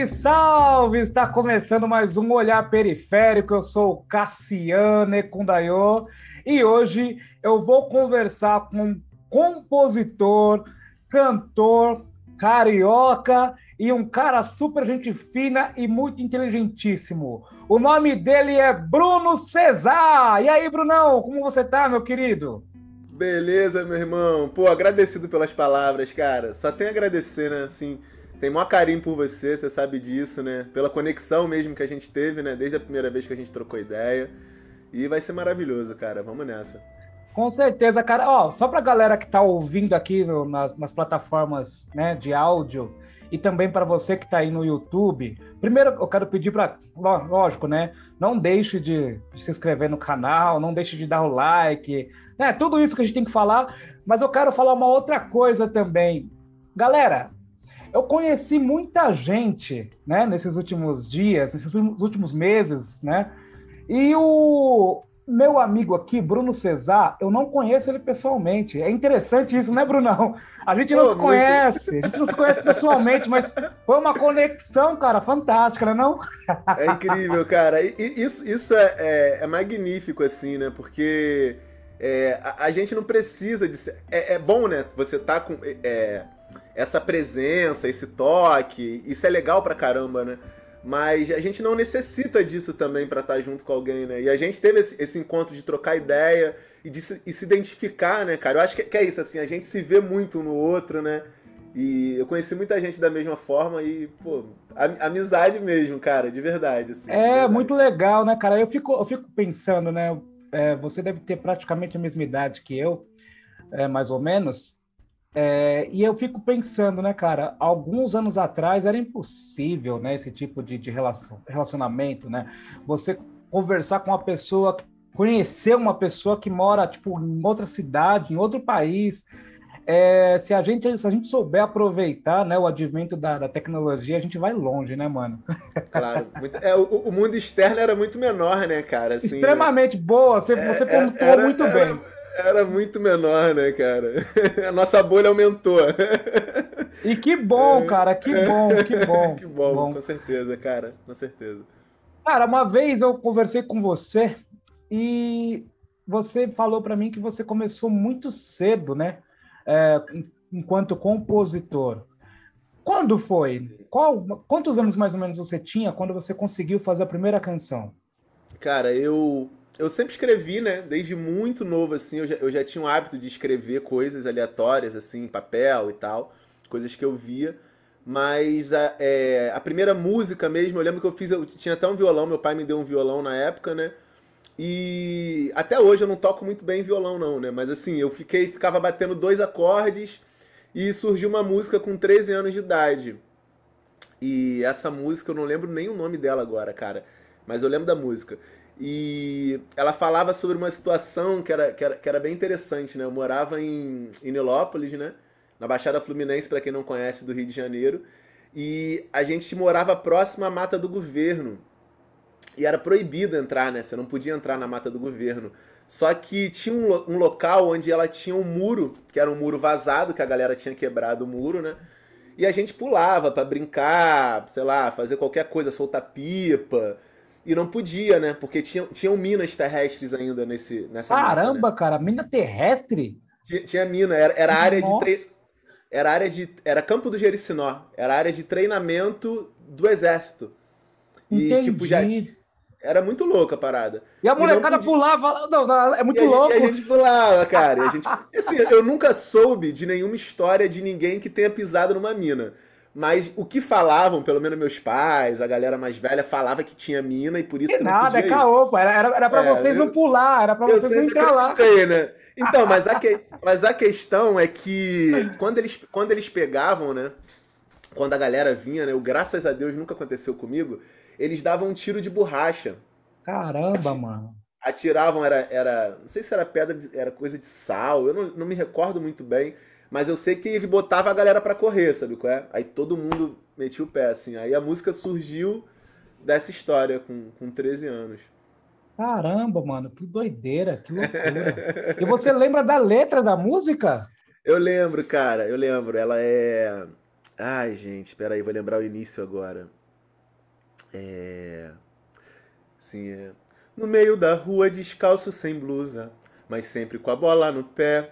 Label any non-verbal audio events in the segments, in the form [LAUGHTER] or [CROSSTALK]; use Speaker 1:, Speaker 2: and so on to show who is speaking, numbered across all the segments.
Speaker 1: Salve, salve! Está começando mais um Olhar Periférico. Eu sou o Cassiano Ekundayo e hoje eu vou conversar com um compositor, cantor, carioca e um cara super gente fina e muito inteligentíssimo. O nome dele é Bruno Cesar. E aí, Brunão, como você tá, meu querido?
Speaker 2: Beleza, meu irmão. Pô, agradecido pelas palavras, cara. Só tem a agradecer, né? Assim, tem maior carinho por você, você sabe disso, né? Pela conexão mesmo que a gente teve, né? Desde a primeira vez que a gente trocou ideia. E vai ser maravilhoso, cara. Vamos nessa.
Speaker 1: Com certeza, cara. Ó, só pra galera que tá ouvindo aqui no, nas, nas plataformas né, de áudio e também para você que está aí no YouTube. Primeiro, eu quero pedir para, lógico, né? Não deixe de, de, se inscrever no canal, não deixe de dar o like, né? Tudo isso que a gente tem que falar. Mas eu quero falar uma outra coisa também. Galera, eu conheci muita gente, né, nesses últimos dias, nesses últimos meses, né? E o meu amigo aqui, Bruno Cesar, eu não conheço ele pessoalmente. É interessante isso, né, Brunão? A gente não Pô, se conhece, a gente não se conhece pessoalmente, mas foi uma conexão, cara, fantástica, né, não?
Speaker 2: É incrível, cara. E, isso, isso é, é, é magnífico, assim, né? Porque é, a, a, gente não precisa de ser... É, é bom, né? Você tá com é, essa presença, esse toque, isso é legal pra caramba, né? Mas a gente não necessita disso também para estar tá junto com alguém, né? E a gente teve esse, esse encontro de trocar ideia e de se, e se identificar, né, cara? Eu acho que, que, é isso, assim, a gente se vê muito um no outro, né? E eu conheci muita gente da mesma forma e, pô, amizade mesmo, cara, de verdade. Assim,
Speaker 1: é,
Speaker 2: de verdade.
Speaker 1: muito legal, né, cara? Eu fico, eu fico pensando, né? É, você deve ter praticamente a mesma idade que eu, é, mais ou menos. É, e eu fico pensando, né, cara, alguns anos atrás era impossível, né, esse tipo de, de relação, relacionamento, né? Você conversar com uma pessoa, conhecer uma pessoa que mora, tipo, em outra cidade, em outro país. É, se, a gente, se a gente souber aproveitar né, o advento da, da tecnologia, a gente vai longe, né, mano?
Speaker 2: Claro. Muito, é, o, o, mundo externo era muito menor, né, cara?
Speaker 1: Assim, Extremamente né? boa, você, você é, pontuou muito era, bem.
Speaker 2: Era muito menor, né, cara? [LAUGHS] A nossa bolha aumentou. [LAUGHS]
Speaker 1: E que bom, cara, que bom, que [LAUGHS] bom.
Speaker 2: que bom, bom, com certeza, cara, com certeza.
Speaker 1: Cara, uma vez eu conversei com você e você falou para mim que você começou muito cedo, né? É, enquanto compositor. Quando foi? Qual, quantos anos mais ou menos você tinha quando você conseguiu fazer a primeira canção?
Speaker 2: Cara, eu eu sempre escrevi, né? Desde muito novo, assim, eu já, eu já tinha o hábito de escrever coisas aleatórias, assim, em papel e tal, coisas que eu via. Mas a, é, a primeira música mesmo, eu lembro que eu fiz, eu tinha até um violão, meu pai me deu um violão na época, né? E até hoje eu não toco muito bem violão, não, né? Mas assim, eu fiquei, ficava batendo dois acordes e surgiu uma música com 13 anos de idade. E essa música eu não lembro nem o nome dela agora, cara. Mas eu lembro da música. E ela falava sobre uma situação que era, que era, que era bem interessante, né? Eu morava em, em Nilópolis, né? Na Baixada Fluminense, para quem não conhece, do Rio de Janeiro. E a gente morava próximo à Mata do Governo. E era proibido entrar, né? Você não podia entrar na Mata do Governo. Só que tinha um, um local onde ela tinha um muro, que era um muro vazado, que a galera tinha quebrado o muro, né? E a gente pulava para brincar, sei lá, fazer qualquer coisa, soltar pipa, e não podia, né? Porque tinha, tinham minas terrestres ainda nesse, nessa
Speaker 1: Caramba, mata, né? cara, mina terrestre?
Speaker 2: Tinha, tinha mina, era, era área de tre... era área de era campo do Jericinó, era área de treinamento do exército. E Entendi. tipo já era muito louca a parada.
Speaker 1: E a molecada podia... pulava, não, não, é muito e louco.
Speaker 2: E a gente pulava, cara. E a gente, [LAUGHS] assim, eu nunca soube de nenhuma história de ninguém que tenha pisado numa mina. Mas o que falavam, pelo menos meus pais, a galera mais velha, falava que tinha mina e por isso que, que não
Speaker 1: nada,
Speaker 2: podia
Speaker 1: é caô, pô. Era, era, era pra é, vocês eu, não pular, era pra vocês não entrar lá.
Speaker 2: Né? Então, mas a, que, [LAUGHS] mas a questão é que quando eles, quando eles pegavam, né? Quando a galera vinha, né? O graças a Deus nunca aconteceu comigo, eles davam um tiro de borracha.
Speaker 1: Caramba, mano.
Speaker 2: Atiravam, era, era. Não sei se era pedra, era coisa de sal, eu não, não me recordo muito bem. Mas eu sei que ele botava a galera para correr, sabe qual é? Aí todo mundo metia o pé, assim. Aí a música surgiu dessa história com, com 13 anos.
Speaker 1: Caramba, mano, que doideira, que loucura. e você lembra da letra da música?
Speaker 2: Eu lembro, cara, eu lembro. Ela é. Ai, gente, peraí, vou lembrar o início agora. É. Sim, é. No meio da rua, descalço sem blusa, mas sempre com a bola no pé.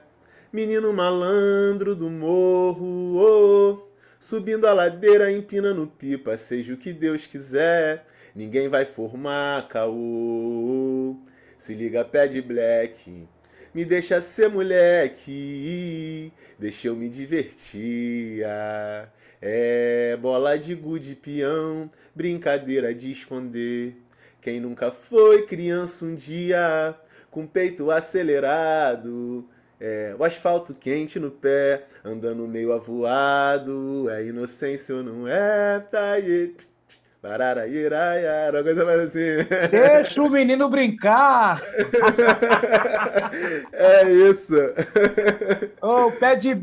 Speaker 2: Menino malandro do morro, oh, subindo a ladeira, empinando pipa, seja o que Deus quiser. Ninguém vai formar caô. Se liga, pé de black. Me deixa ser moleque, deixa eu me divertir. É bola de gude peão, brincadeira de esconder. Quem nunca foi criança um dia, com peito acelerado, é, o asfalto quente no pé, andando meio avoado, é inocência ou não é? Tá aí. Bararairaiara, uma coisa mais assim.
Speaker 1: Deixa o menino brincar! [LAUGHS]
Speaker 2: é isso.
Speaker 1: Oh, pé de,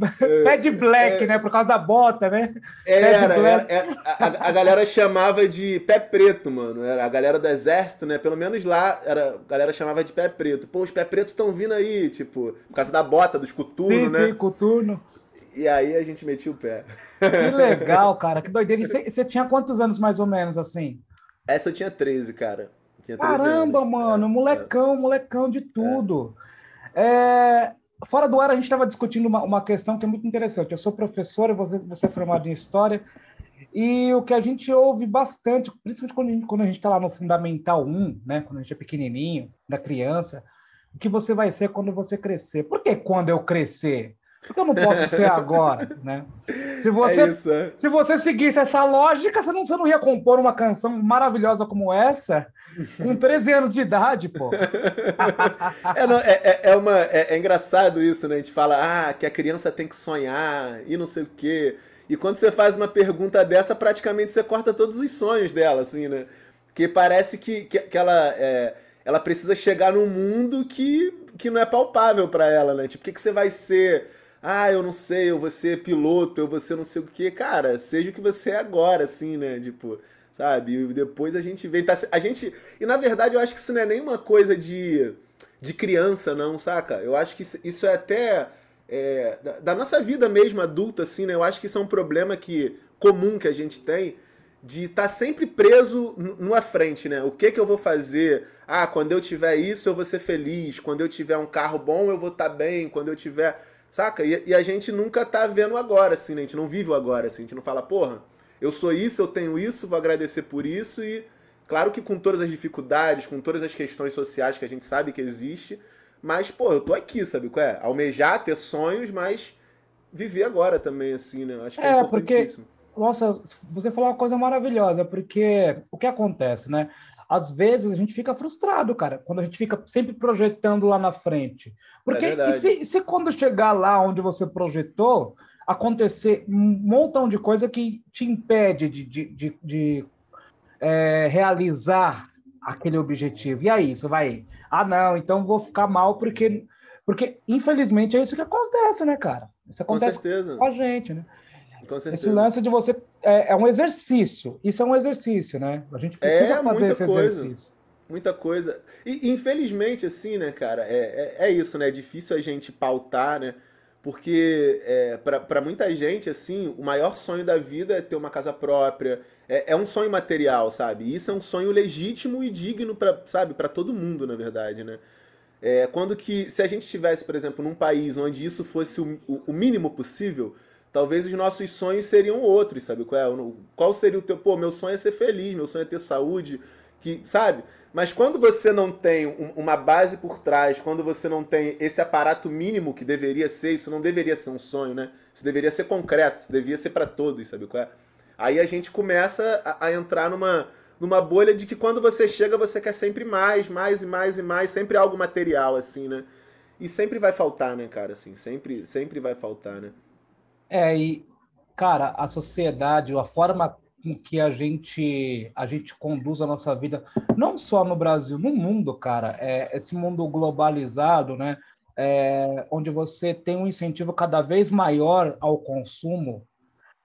Speaker 1: pé de black, é, né? Por causa da bota, né?
Speaker 2: Era, era, era a, a, galera chamava de pé preto, mano. Era a galera do exército, né? Pelo menos lá, era, a galera chamava de pé preto. Pô, os pé pretos estão vindo aí, tipo, por causa da bota, dos coturnos, né?
Speaker 1: Sim, coturno.
Speaker 2: E aí a gente metia o pé.
Speaker 1: Que legal, cara. Que doideira. E você, tinha quantos anos mais ou menos assim?
Speaker 2: Essa eu tinha 13, cara. Tinha 13
Speaker 1: Caramba,
Speaker 2: anos.
Speaker 1: mano. É, molecão, é. molecão de tudo. É. É, fora do ar, a gente estava discutindo uma, uma, questão que é muito interessante. Eu sou professor você, você é formado em História. E o que a gente ouve bastante, principalmente quando a gente, quando a gente está lá no Fundamental 1, né, quando a gente é pequenininho, da criança, o que você vai ser quando você crescer. Por que quando eu crescer? Porque eu não posso ser agora, né? Se você, é isso, é. se você seguisse essa lógica, você não, você não ia compor uma canção maravilhosa como essa com 13 anos de idade, pô. [LAUGHS]
Speaker 2: é, não, é, é, é, uma, é, é, engraçado isso, né? A gente fala ah, que a criança tem que sonhar e não sei o quê. E quando você faz uma pergunta dessa, praticamente você corta todos os sonhos dela, assim, né? Porque parece que, que, que ela, é, ela precisa chegar num mundo que, que não é palpável para ela, né? Tipo, o que, que você vai ser? Ah, eu não sei, eu vou ser piloto, eu vou ser não sei o que. Cara, seja o que você é agora, assim, né? Tipo, sabe? E depois a gente vem. Tá, a gente. E na verdade eu acho que isso não é nenhuma coisa de, de criança, não, saca? Eu acho que isso é até. É, da, da, nossa vida mesmo, adulta, assim, né? Eu acho que isso é um problema que comum que a gente tem de estar tá sempre preso numa frente, né? O que que eu vou fazer? Ah, quando eu tiver isso, eu vou ser feliz. Quando eu tiver um carro bom, eu vou estar tá bem. Quando eu tiver Saca? E, e, a gente nunca tá vendo agora, assim, né? A gente não vive o agora, assim. A gente não fala, porra, eu sou isso, eu tenho isso, vou agradecer por isso e. Claro que com todas as dificuldades, com todas as questões sociais que a gente sabe que existe, mas, pô, eu tô aqui, sabe qual é? Almejar, ter sonhos, mas viver agora também, assim, né? Acho que é, é importantíssimo.
Speaker 1: Porque, nossa, você falou uma coisa maravilhosa, porque o que acontece, né? Às vezes a gente fica frustrado, cara, quando a gente fica sempre projetando lá na frente. Porque é e se, se quando chegar lá onde você projetou, acontecer um montão de coisa que te impede de, de, de, de é, realizar aquele objetivo. E aí, você vai, ah, não, então vou ficar mal porque, porque infelizmente é isso que acontece, né, cara? Isso acontece com, com a gente, né? Com Esse lance de você. É, é, um exercício. Isso é um exercício, né? A gente precisa é, fazer esse coisa. exercício.
Speaker 2: Muita coisa. E infelizmente, assim, né, cara, é, é, é isso, né? É difícil a gente pautar, né? Porque é, para muita gente, assim, o maior sonho da vida é ter uma casa própria. É, é um sonho material, sabe? E isso é um sonho legítimo e digno para, sabe, para todo mundo, na verdade, né? É, quando que, se a gente estivesse, por exemplo, num país onde isso fosse o, o mínimo possível, talvez os nossos sonhos seriam outros, sabe? Qual, é? Qual seria o teu. Pô, meu sonho é ser feliz, meu sonho é ter saúde, que, sabe? Mas quando você não tem uma base por trás, quando você não tem esse aparato mínimo que deveria ser, isso não deveria ser um sonho, né? Isso deveria ser concreto, isso deveria ser para todos, sabe qual é? Aí a gente começa a, a, entrar numa, numa bolha de que quando você chega, você quer sempre mais, mais e mais e mais, sempre algo material, assim, né? E sempre vai faltar, né, cara? Assim, sempre, sempre vai faltar, né?
Speaker 1: É, e, cara, a sociedade, a forma com que a gente, a gente conduz a nossa vida, não só no Brasil, no mundo, cara, é, esse mundo globalizado, né? É, onde você tem um incentivo cada vez maior ao consumo,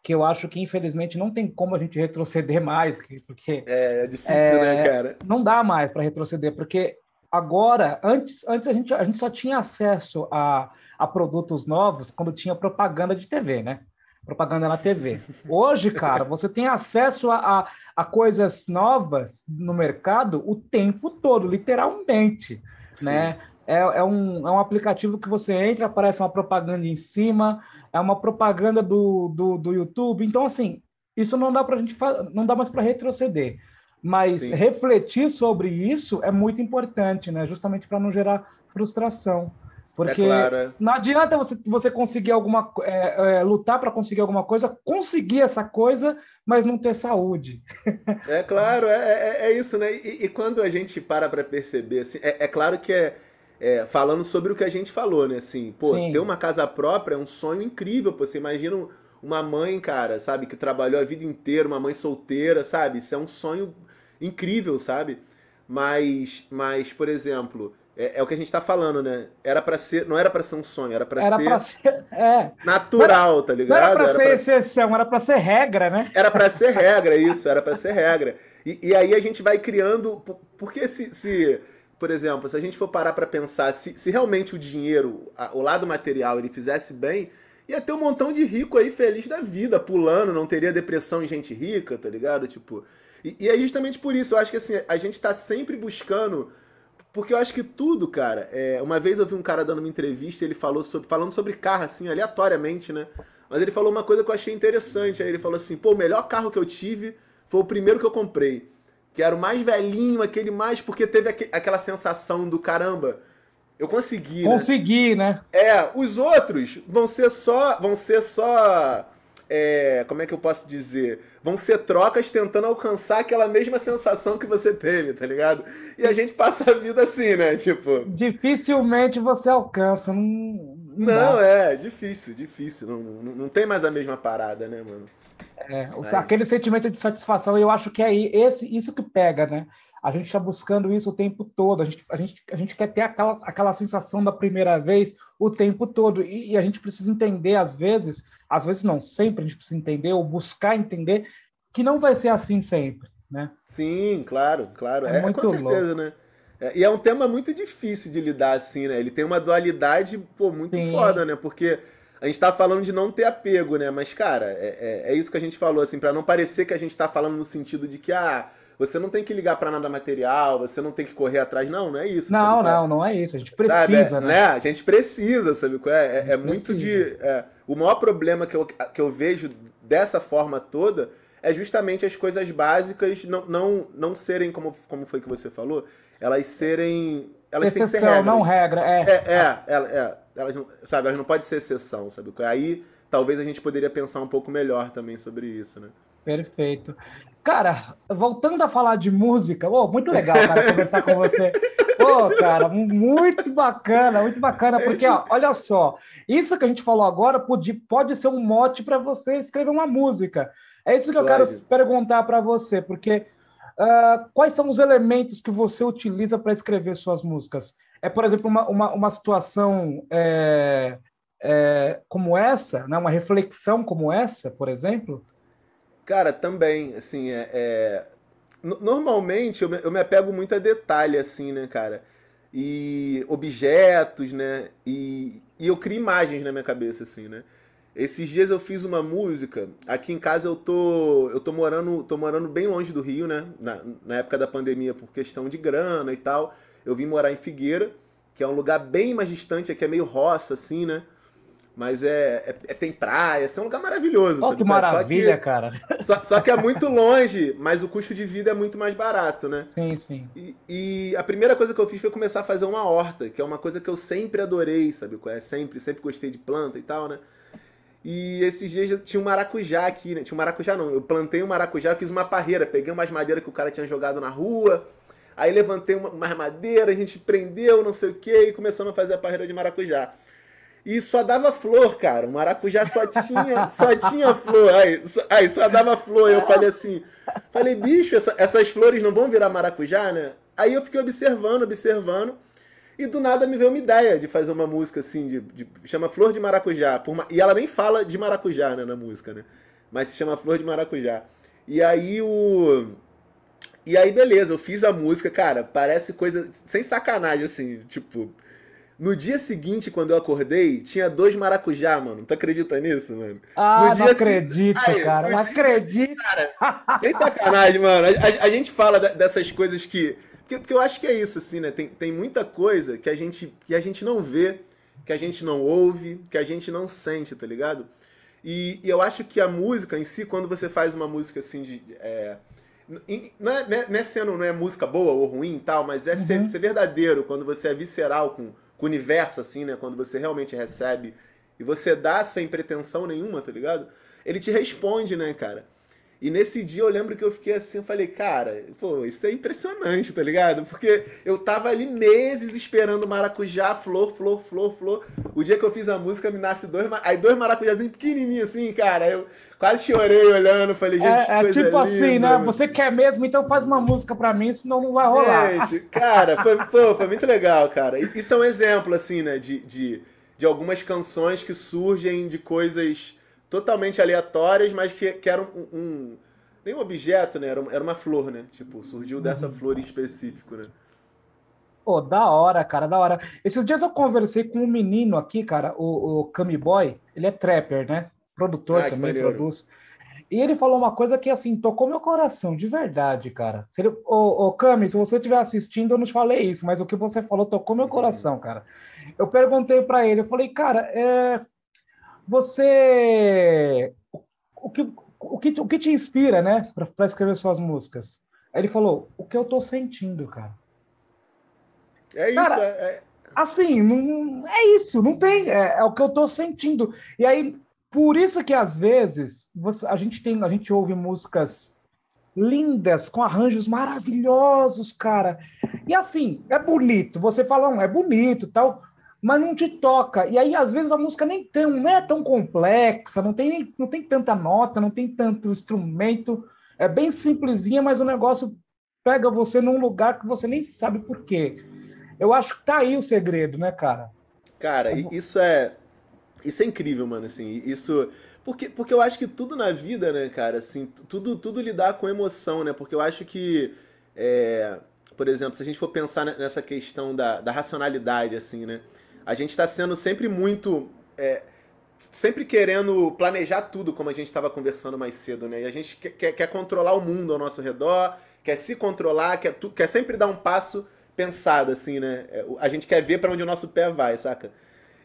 Speaker 1: que eu acho que infelizmente não tem como a gente retroceder [LAUGHS] mais, porque
Speaker 2: é, é difícil, né, é, né, cara?
Speaker 1: Não dá mais para retroceder, porque agora, antes, antes a gente, a gente só tinha acesso a a produtos novos quando tinha propaganda de TV, né? propaganda na TV. Hoje, cara, você tem acesso a, a, a coisas novas no mercado o tempo todo, literalmente, sim, né? É, é, um, é um aplicativo que você entra, aparece uma propaganda em cima, é uma propaganda do, do, do YouTube. Então, assim, isso não dá para a gente não dá mais para retroceder. Mas Sim. refletir sobre isso é muito importante, né? Justamente para não gerar frustração. Porque é claro. É. não adianta você, você conseguir alguma é, é, lutar para conseguir alguma coisa, conseguir essa coisa, mas não ter saúde.
Speaker 2: É claro, é, é, é isso, né? E, e, quando a gente para para perceber, assim, é, claro que é, falando sobre o que a gente falou, né? Assim, pô, Sim. ter uma casa própria é um sonho incrível. Pô, você imagina uma mãe, cara, sabe, que trabalhou a vida inteira, uma mãe solteira, sabe? Isso é um sonho incrível, sabe? Mas, mas por exemplo, é, é o que a gente tá falando, né? Era para ser, não era para ser um sonho, era para ser, pra ser é. natural, era, tá ligado? Não
Speaker 1: era para ser pra... exceção, era para ser regra, né?
Speaker 2: Era para ser [LAUGHS] regra, isso, era para ser regra. E, e, aí a gente vai criando, porque se, se por exemplo, se a gente for parar para pensar, se, se realmente o dinheiro, a, o lado material, ele fizesse bem, ia ter um montão de rico aí feliz da vida, pulando, não teria depressão em gente rica, tá ligado? Tipo, e, e é justamente por isso, eu acho que assim, a gente tá sempre buscando. Porque eu acho que tudo, cara. É, uma vez eu vi um cara dando uma entrevista, ele falou sobre, falando sobre carro, assim, aleatoriamente, né? Mas ele falou uma coisa que eu achei interessante. Aí ele falou assim: pô, o melhor carro que eu tive foi o primeiro que eu comprei. Que era o mais velhinho, aquele mais. Porque teve aqu aquela sensação do caramba. Eu consegui.
Speaker 1: Né? Consegui, né? né?
Speaker 2: É, os outros vão ser só. Vão ser só é, como é que eu posso dizer? Vão ser trocas tentando alcançar aquela mesma sensação que você teve, tá ligado? E a gente passa a vida assim, né? Tipo.
Speaker 1: Dificilmente você alcança. Não,
Speaker 2: não, é, difícil, difícil. Não, não, não, tem mais a mesma parada, né, mano?
Speaker 1: É, aquele sentimento de satisfação, eu acho que é esse, isso que pega, né? A gente está buscando isso o tempo todo. A gente, a gente, a gente quer ter aquela, aquela sensação da primeira vez o tempo todo. E, e, a gente precisa entender, às vezes, às vezes não, sempre a gente precisa entender ou buscar entender que não vai ser assim sempre, né?
Speaker 2: Sim, claro, claro. É, é com certeza, louco. né? É, e é um tema muito difícil de lidar assim, né? Ele tem uma dualidade, pô, muito Sim. foda, né? Porque a gente tá falando de não ter apego, né? Mas, cara, é, é, é isso que a gente falou, assim, para não parecer que a gente tá falando no sentido de que, ah, você não tem que ligar para nada material, você não tem que correr atrás. Não, não é isso.
Speaker 1: Não, não, não é isso. A gente precisa,
Speaker 2: sabe? né? né? A gente precisa, sabe? É, é, é muito de. É, o maior problema que eu, que eu vejo dessa forma toda é justamente as coisas básicas não, não, não serem, como, como foi que você falou, elas serem. Elas
Speaker 1: exceção,
Speaker 2: têm que ser regras.
Speaker 1: não regra. É,
Speaker 2: é, é, é, é elas, não, sabe, elas não podem ser exceção, sabe? Aí talvez a gente poderia pensar um pouco melhor também sobre isso, né?
Speaker 1: Perfeito. Cara, voltando a falar de música, oh, muito legal, cara, conversar com você. Pô, oh, cara, muito bacana, muito bacana, porque ó, olha só, isso que a gente falou agora pode, pode ser um mote para você escrever uma música. É isso que eu quero perguntar para você, porque uh, quais são os elementos que você utiliza para escrever suas músicas? É, por exemplo, uma, uma, uma situação é, é, como essa, né? uma reflexão como essa, por exemplo?
Speaker 2: Cara, também, assim, é, é... Normalmente eu me, eu me apego muito a detalhe, assim, né, cara? E objetos, né? E, e eu crio imagens na minha cabeça, assim, né? Esses dias eu fiz uma música. Aqui em casa eu tô. Eu tô morando. tô morando bem longe do Rio, né? Na, na época da pandemia, por questão de grana e tal. Eu vim morar em Figueira, que é um lugar bem mais distante, aqui é meio roça, assim, né? Mas é, é, é, tem praia, é um lugar maravilhoso.
Speaker 1: Oh, que maravilha, só que, cara. [LAUGHS]
Speaker 2: Só, só, que é muito longe, mas o custo de vida é muito mais barato, né?
Speaker 1: Sim, sim.
Speaker 2: E, e, a primeira coisa que eu fiz foi começar a fazer uma horta, que é uma coisa que eu sempre adorei, sabe? É sempre, sempre gostei de planta e tal, né? E esses dias tinha um maracujá aqui, né? Tinha um maracujá não, eu plantei um maracujá, fiz uma parreira, peguei umas madeiras que o cara tinha jogado na rua, aí levantei uma, umas madeiras, a gente prendeu, não sei o que, e começamos a fazer a parreira de maracujá. E só dava flor, cara. O maracujá só tinha, só tinha flor. Aí só, aí só dava flor. Eu falei assim, falei, bicho, essa, essas flores não vão virar maracujá, né? Aí eu fiquei observando, observando. E do nada me veio uma ideia de fazer uma música assim, de, de chama Flor de Maracujá. Uma, e ela nem fala de maracujá, né, na música, né? Mas se chama Flor de Maracujá. E aí o. E aí, beleza, eu fiz a música, cara, parece coisa. Sem sacanagem, assim, tipo No dia seguinte, quando eu acordei, tinha dois maracujá, mano. Tu acredita nisso, mano?
Speaker 1: Ah, no não acredito, se... cara. Não dia... acredito. Cara,
Speaker 2: sem sacanagem, mano. A, a, a, gente fala dessas coisas que. Porque, porque eu acho que é isso, assim, né? Tem, tem muita coisa que a, gente, que a gente não vê, que a gente não ouve, que a gente não sente, tá ligado? E, e eu acho que a música em si, quando você faz uma música assim de. É, não é, não é sendo não é música boa ou ruim e tal, mas é uhum. ser, ser, verdadeiro, quando você é visceral com, com o universo, assim, né? Quando você realmente recebe e você dá sem pretensão nenhuma, tá ligado? Ele te responde, né, cara? E nesse dia eu lembro que eu fiquei assim, eu falei, cara, pô, isso é impressionante, tá ligado? Porque eu tava ali meses esperando maracujá, flor, flor, flor, flor. O dia que eu fiz a música, me nasce dois, aí dois maracujazinhos pequenininhos assim, cara. Eu quase chorei olhando, falei, gente,
Speaker 1: é, é tipo linda, assim, né? Você quer mesmo, então faz uma música pra mim, senão não vai rolar.
Speaker 2: Gente, cara, foi, [LAUGHS] pô, foi muito legal, cara. Isso é um exemplo, assim, né, de, de, de algumas canções que surgem de coisas totalmente aleatórias, mas que, que eram um, um nem um objeto, né? Era uma, era uma flor, né? Tipo, surgiu dessa uhum. flor em específico, né?
Speaker 1: Pô, da hora, cara, da hora. Esses dias eu conversei com um menino aqui, cara, o, o Cami Boy, ele é trapper, né? Produtor ah, também, produz. E ele falou uma coisa que, assim, tocou meu coração, de verdade, cara. Se ele, ô, ô Cami, se você estiver assistindo, eu não te falei isso, mas o que você falou tocou meu uhum. coração, cara. Eu perguntei para ele, eu falei, cara, é, você. O que, o, que, o que te inspira, né, para escrever suas músicas? Aí ele falou: o que eu tô sentindo, cara.
Speaker 2: É isso, cara, é, é...
Speaker 1: Assim, não, é isso, não tem. É, é, o que eu tô sentindo. E aí, por isso que às vezes você, a gente tem, a gente ouve músicas lindas, com arranjos maravilhosos, cara. E assim, é bonito. Você fala, é bonito tal mas não te toca. E aí, às vezes, a música nem tem, não é tão complexa, não tem, não tem tanta nota, não tem tanto instrumento. É bem simplesinha, mas o negócio pega você num lugar que você nem sabe por quê. Eu acho que tá aí o segredo, né, cara?
Speaker 2: Cara, isso é. Isso é incrível, mano, assim, isso... Porque, porque eu acho que tudo na vida, né, cara, assim, tudo, tudo lidar com emoção, né, porque eu acho que, é, por exemplo, se a gente for pensar nessa questão da, da racionalidade, assim, né, a gente está sendo sempre muito. É, sempre querendo planejar tudo, como a gente estava conversando mais cedo, né? E a gente quer, quer, controlar o mundo ao nosso redor, quer se controlar, quer, tu, quer sempre dar um passo pensado, assim, né? É, a gente quer ver para onde o nosso pé vai, saca?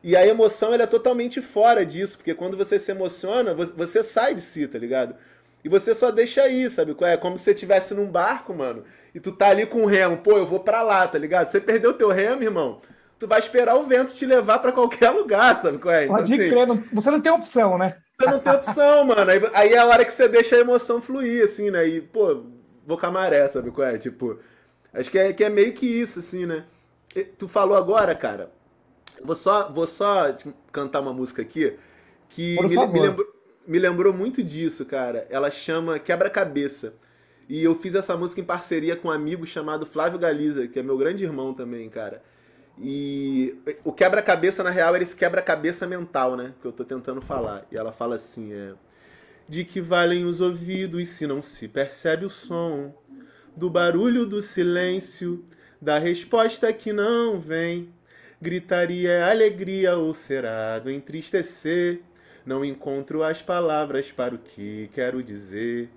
Speaker 2: E a emoção ela é totalmente fora disso, porque quando você se emociona, você, você sai de si, tá ligado? E você só deixa aí, sabe? É como se você estivesse num barco, mano, e tu tá ali com o remo, pô, eu vou para lá, tá ligado? Você perdeu teu remo, irmão tu vai esperar o vento te levar para qualquer lugar, sabe qual é?
Speaker 1: Então, Pode assim, crer, você não tem opção, né?
Speaker 2: Você não tem opção, [LAUGHS] mano. Aí, aí, é a hora que você deixa a emoção fluir, assim, né? E, pô, vou com a maré, sabe qual é? Tipo, acho que é, que é meio que isso, assim, né? E, tu falou agora, cara, vou só, vou só cantar uma música aqui que me, me, lembrou, me lembrou muito disso, cara. Ela chama Quebra-Cabeça. E eu fiz essa música em parceria com um amigo chamado Flávio Galiza, que é meu grande irmão também, cara. E o quebra-cabeça, na real, era esse quebra-cabeça mental, né? Que eu tô tentando falar. E ela fala assim: é. De que valem os ouvidos se não se percebe o som? Do barulho do silêncio, da resposta que não vem. Gritaria é alegria ou será do entristecer? Não encontro as palavras para o que quero dizer.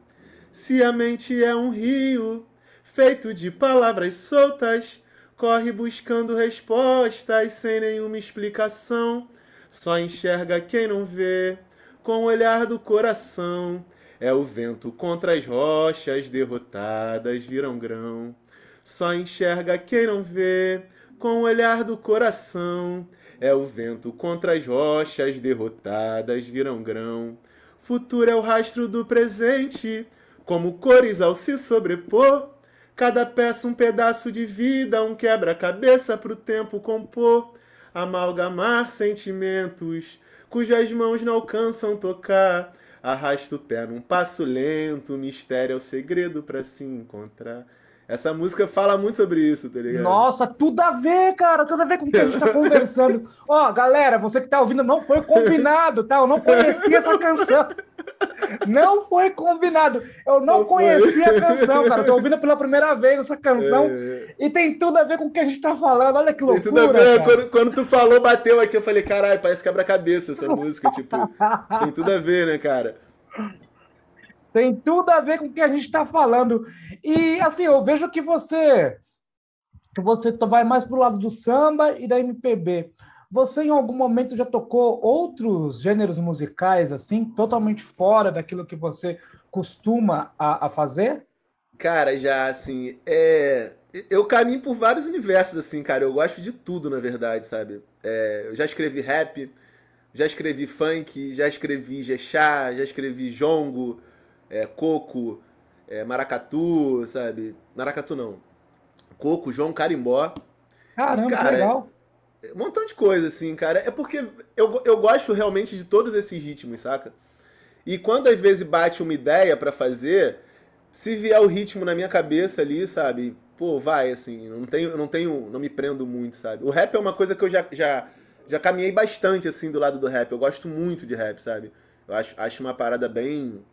Speaker 2: Se a mente é um rio feito de palavras soltas corre buscando respostas sem nenhuma explicação. Só enxerga quem não vê, com o olhar do coração. É o vento contra as rochas derrotadas viram grão. Só enxerga quem não vê, com o olhar do coração. É o vento contra as rochas derrotadas viram grão. Futuro é o rastro do presente, como cores ao se sobrepor. Cada peça um pedaço de vida, um quebra-cabeça pro tempo compor, amalgamar sentimentos cujas mãos não alcançam tocar. Arrasta o pé num passo lento, mistério é o segredo para se encontrar. Essa música fala muito sobre isso, tá ligado?
Speaker 1: Nossa, tudo a ver, cara, tudo a ver com o que a gente tá conversando. [LAUGHS] Ó, galera, você que tá ouvindo, não foi combinado, tá? Eu não conhecia essa canção. Não foi combinado. Eu não, não conhecia a canção, cara. Tô ouvindo pela primeira vez essa canção. É... E tem tudo a ver com o que a gente tá falando. Olha que loucura. Tem tudo a ver.
Speaker 2: Quando, quando, tu falou, bateu aqui, eu falei, caralho, parece quebra-cabeça essa música. Tipo, tem tudo a ver, né, cara?
Speaker 1: Tem tudo a ver com o que a gente está falando. E assim, eu vejo que você que você vai mais para o lado do samba e da MPB. Você em algum momento já tocou outros gêneros musicais assim, totalmente fora daquilo que você costuma a, a fazer?
Speaker 2: Cara, já assim, é... eu caminho por vários universos assim, cara. Eu gosto de tudo, na verdade, sabe? É... Eu já escrevi rap, já escrevi funk, já escrevi jexá, já escrevi jongo, é, coco, é, maracatu, sabe? Maracatu não. Coco, João Carimbó.
Speaker 1: Caramba, e, cara, legal.
Speaker 2: Um montão de coisa, assim, cara. É porque eu, eu gosto realmente de todos esses ritmos, saca? E quando às vezes bate uma ideia para fazer, se vier o ritmo na minha cabeça ali, sabe? Pô, vai, assim, não tenho, não tenho, não me prendo muito, sabe? O rap é uma coisa que eu já, já, já caminhei bastante, assim, do lado do rap. Eu gosto muito de rap, sabe? Eu acho, acho uma parada bem,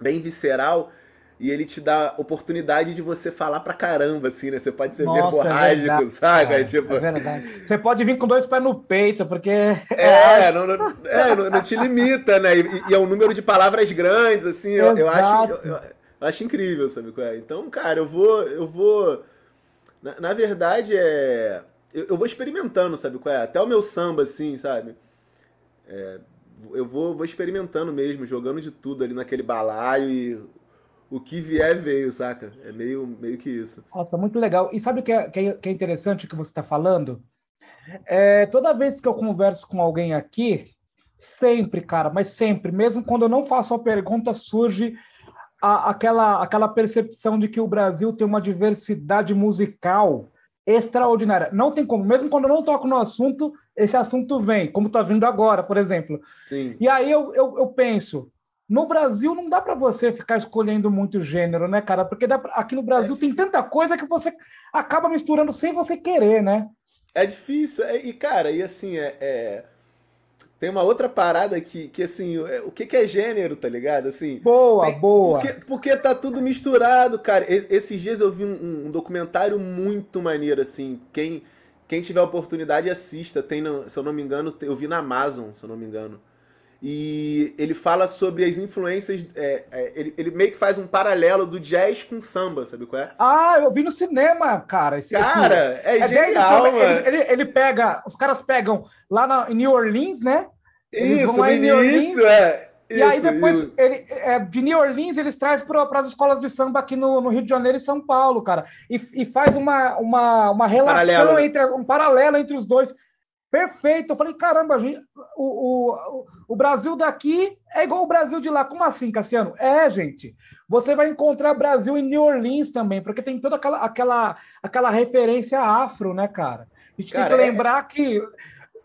Speaker 2: bem visceral e ele te dá oportunidade de você falar pra caramba, assim, né? Você pode ser Nossa, verborrágico, é sabe? É, tipo...
Speaker 1: é verdade. Você pode vir com dois pés no peito, porque.
Speaker 2: É, não, não, é, não, não te limita, né? E, e, é um número de palavras grandes, assim, eu, eu, acho. Eu, eu, acho incrível, sabe qual é? Então, cara, eu vou. Eu vou. Na, na verdade, é. Eu, eu, vou experimentando, sabe qual é? Até o meu samba, assim, sabe? É, eu vou, vou experimentando mesmo, jogando de tudo ali naquele balaio e o que vier veio, saca? É meio, meio que isso.
Speaker 1: Nossa, muito legal. E sabe o que é, que é, é interessante que você está falando? É, toda vez que eu converso com alguém aqui, sempre, cara, mas sempre, mesmo quando eu não faço a pergunta, surge a, aquela, aquela percepção de que o Brasil tem uma diversidade musical extraordinária. Não tem como, mesmo quando eu não toco no assunto, esse assunto vem, como está vindo agora, por exemplo.
Speaker 2: Sim.
Speaker 1: E aí eu, eu, eu penso, no Brasil não dá para você ficar escolhendo muito gênero, né, cara? Porque pra... aqui no Brasil é tem tanta coisa que você acaba misturando sem você querer, né?
Speaker 2: É difícil. É, e, cara, e assim, é, é, tem uma outra parada que, que assim, é, o que, que é gênero, tá ligado? Assim,
Speaker 1: boa,
Speaker 2: tem...
Speaker 1: boa.
Speaker 2: Porque, porque tá tudo misturado, cara. Esses dias eu vi um, um documentário muito maneiro, assim. Quem, quem tiver oportunidade, assista. Tem, no, se eu não me engano, eu vi na Amazon, se eu não me engano e ele fala sobre as influências. É, é, ele, ele, meio que faz um paralelo do jazz com samba, sabe qual é?
Speaker 1: Ah, eu vi no cinema, cara. Esse,
Speaker 2: cara, esse, é, é genial,
Speaker 1: ele, ele, ele, pega. Os caras pegam lá na, em New Orleans, né?
Speaker 2: Eles isso, no início, é.
Speaker 1: E aí depois, ele, é, de New Orleans, eles trazem para as escolas de samba aqui no, no, Rio de Janeiro e São Paulo, cara. E, e faz uma, uma, uma relação, paralelo, entre, um paralelo entre os dois. Perfeito. Eu falei, caramba, gente, o, o, o Brasil daqui é igual o Brasil de lá. Como assim, Cassiano? É, gente. Você vai encontrar Brasil em New Orleans também, porque tem toda aquela, aquela, aquela referência afro, né, cara? A gente cara, tem que é lembrar é... que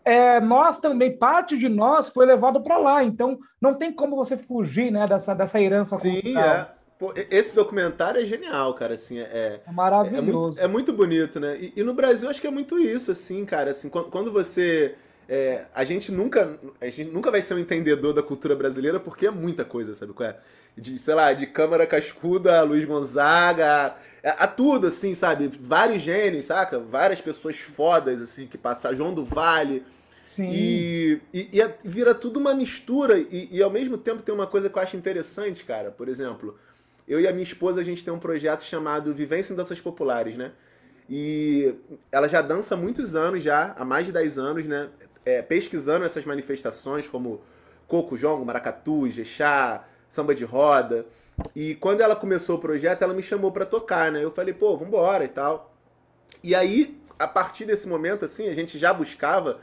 Speaker 1: é, nós também, parte de nós foi levado para lá. Então, não tem como você fugir né, dessa, dessa herança
Speaker 2: Sim, cultural. é. Pô, esse documentário é genial, cara, assim, é...
Speaker 1: É maravilhoso.
Speaker 2: É muito, é muito bonito, né? E, e, no Brasil acho que é muito isso, assim, cara, assim, quando, quando você... É, a gente nunca a gente nunca vai ser um entendedor da cultura brasileira porque é muita coisa, sabe qual é? De, sei lá, de Câmara Cascuda, Luiz Gonzaga, a, a, tudo, assim, sabe? Vários gênios, saca? Várias pessoas fodas, assim, que passaram, João do Vale...
Speaker 1: Sim.
Speaker 2: E, e, e, vira tudo uma mistura, e, e ao mesmo tempo tem uma coisa que eu acho interessante, cara. Por exemplo, eu e a minha esposa, a gente tem um projeto chamado Vivência em Danças Populares, né? E ela já dança há muitos anos já, há mais de 10 anos, né? É, pesquisando essas manifestações como coco, jongo, maracatu, jexá, samba de roda. E quando ela começou o projeto, ela me chamou para tocar, né? Eu falei, pô, vambora e tal. E aí, a partir desse momento, assim, a gente já buscava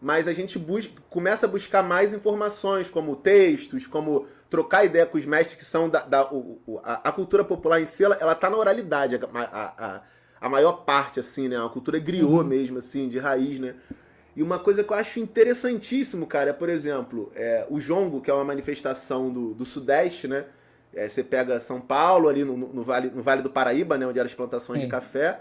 Speaker 2: mas a gente busca, começa a buscar mais informações, como textos, como trocar ideia com os mestres que são da, da o, a, a, cultura popular em si, ela, ela tá na oralidade, a, a, a, maior parte, assim, né? A cultura griot uhum. mesmo, assim, de raiz, né? E uma coisa que eu acho interessantíssimo, cara, é, por exemplo, é, o jongo, que é uma manifestação do, do Sudeste, né? É, você pega São Paulo, ali no, no, vale, no Vale do Paraíba, né? Onde eram as plantações Sim. de café.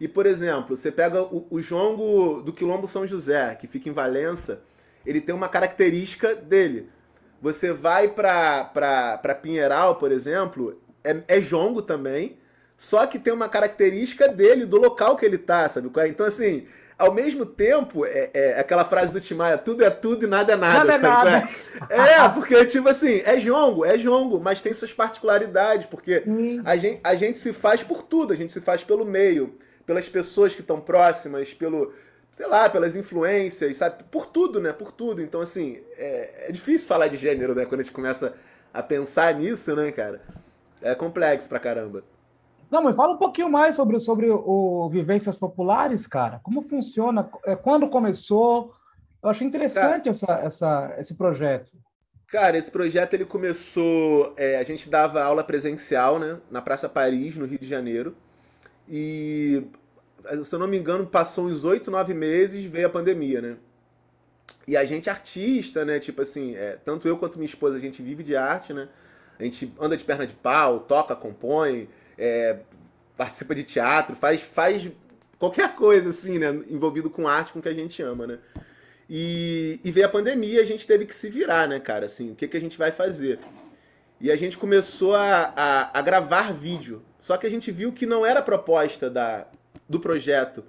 Speaker 2: E, por exemplo, você pega o, o jongo do Quilombo São José, que fica em Valença, ele tem uma característica dele. Você vai pra, pra, pra Pinheiral, por exemplo, é, é jongo também, só que tem uma característica dele, do local que ele tá, sabe? É? Então, assim, ao mesmo tempo, é, é aquela frase do Timaya, tudo é tudo e nada é nada, nada é sabe? É, nada. é, porque, tipo assim, é jongo, é jongo, mas tem suas particularidades, porque a gente, a gente se faz por tudo, a gente se faz pelo meio, pelas pessoas que estão próximas, pelo, sei lá, pelas influências, sabe? Por tudo, né? Por tudo. Então, assim, é, é difícil falar de gênero, né? Quando a gente começa a pensar nisso, né, cara? É complexo pra caramba.
Speaker 1: Não, mas fala um pouquinho mais sobre, sobre o Vivências Populares, cara. Como funciona? É, quando começou? Eu achei interessante cara, essa, essa, esse projeto.
Speaker 2: Cara, esse projeto ele começou. É, a gente dava aula presencial, né? Na Praça Paris, no Rio de Janeiro. E se eu não me engano, passou uns oito, nove meses, veio a pandemia, né? E a gente artista, né? Tipo assim, é, tanto eu quanto minha esposa, a gente vive de arte, né? A gente anda de perna de pau, toca, compõe, é, participa de teatro, faz, faz qualquer coisa, assim, né? Envolvido com arte, com o que a gente ama, né? E, e veio a pandemia, a gente teve que se virar, né, cara? Assim, o que, que a gente vai fazer? E a gente começou a, a, a gravar vídeo. Só que a gente viu que não era a proposta da, do projeto.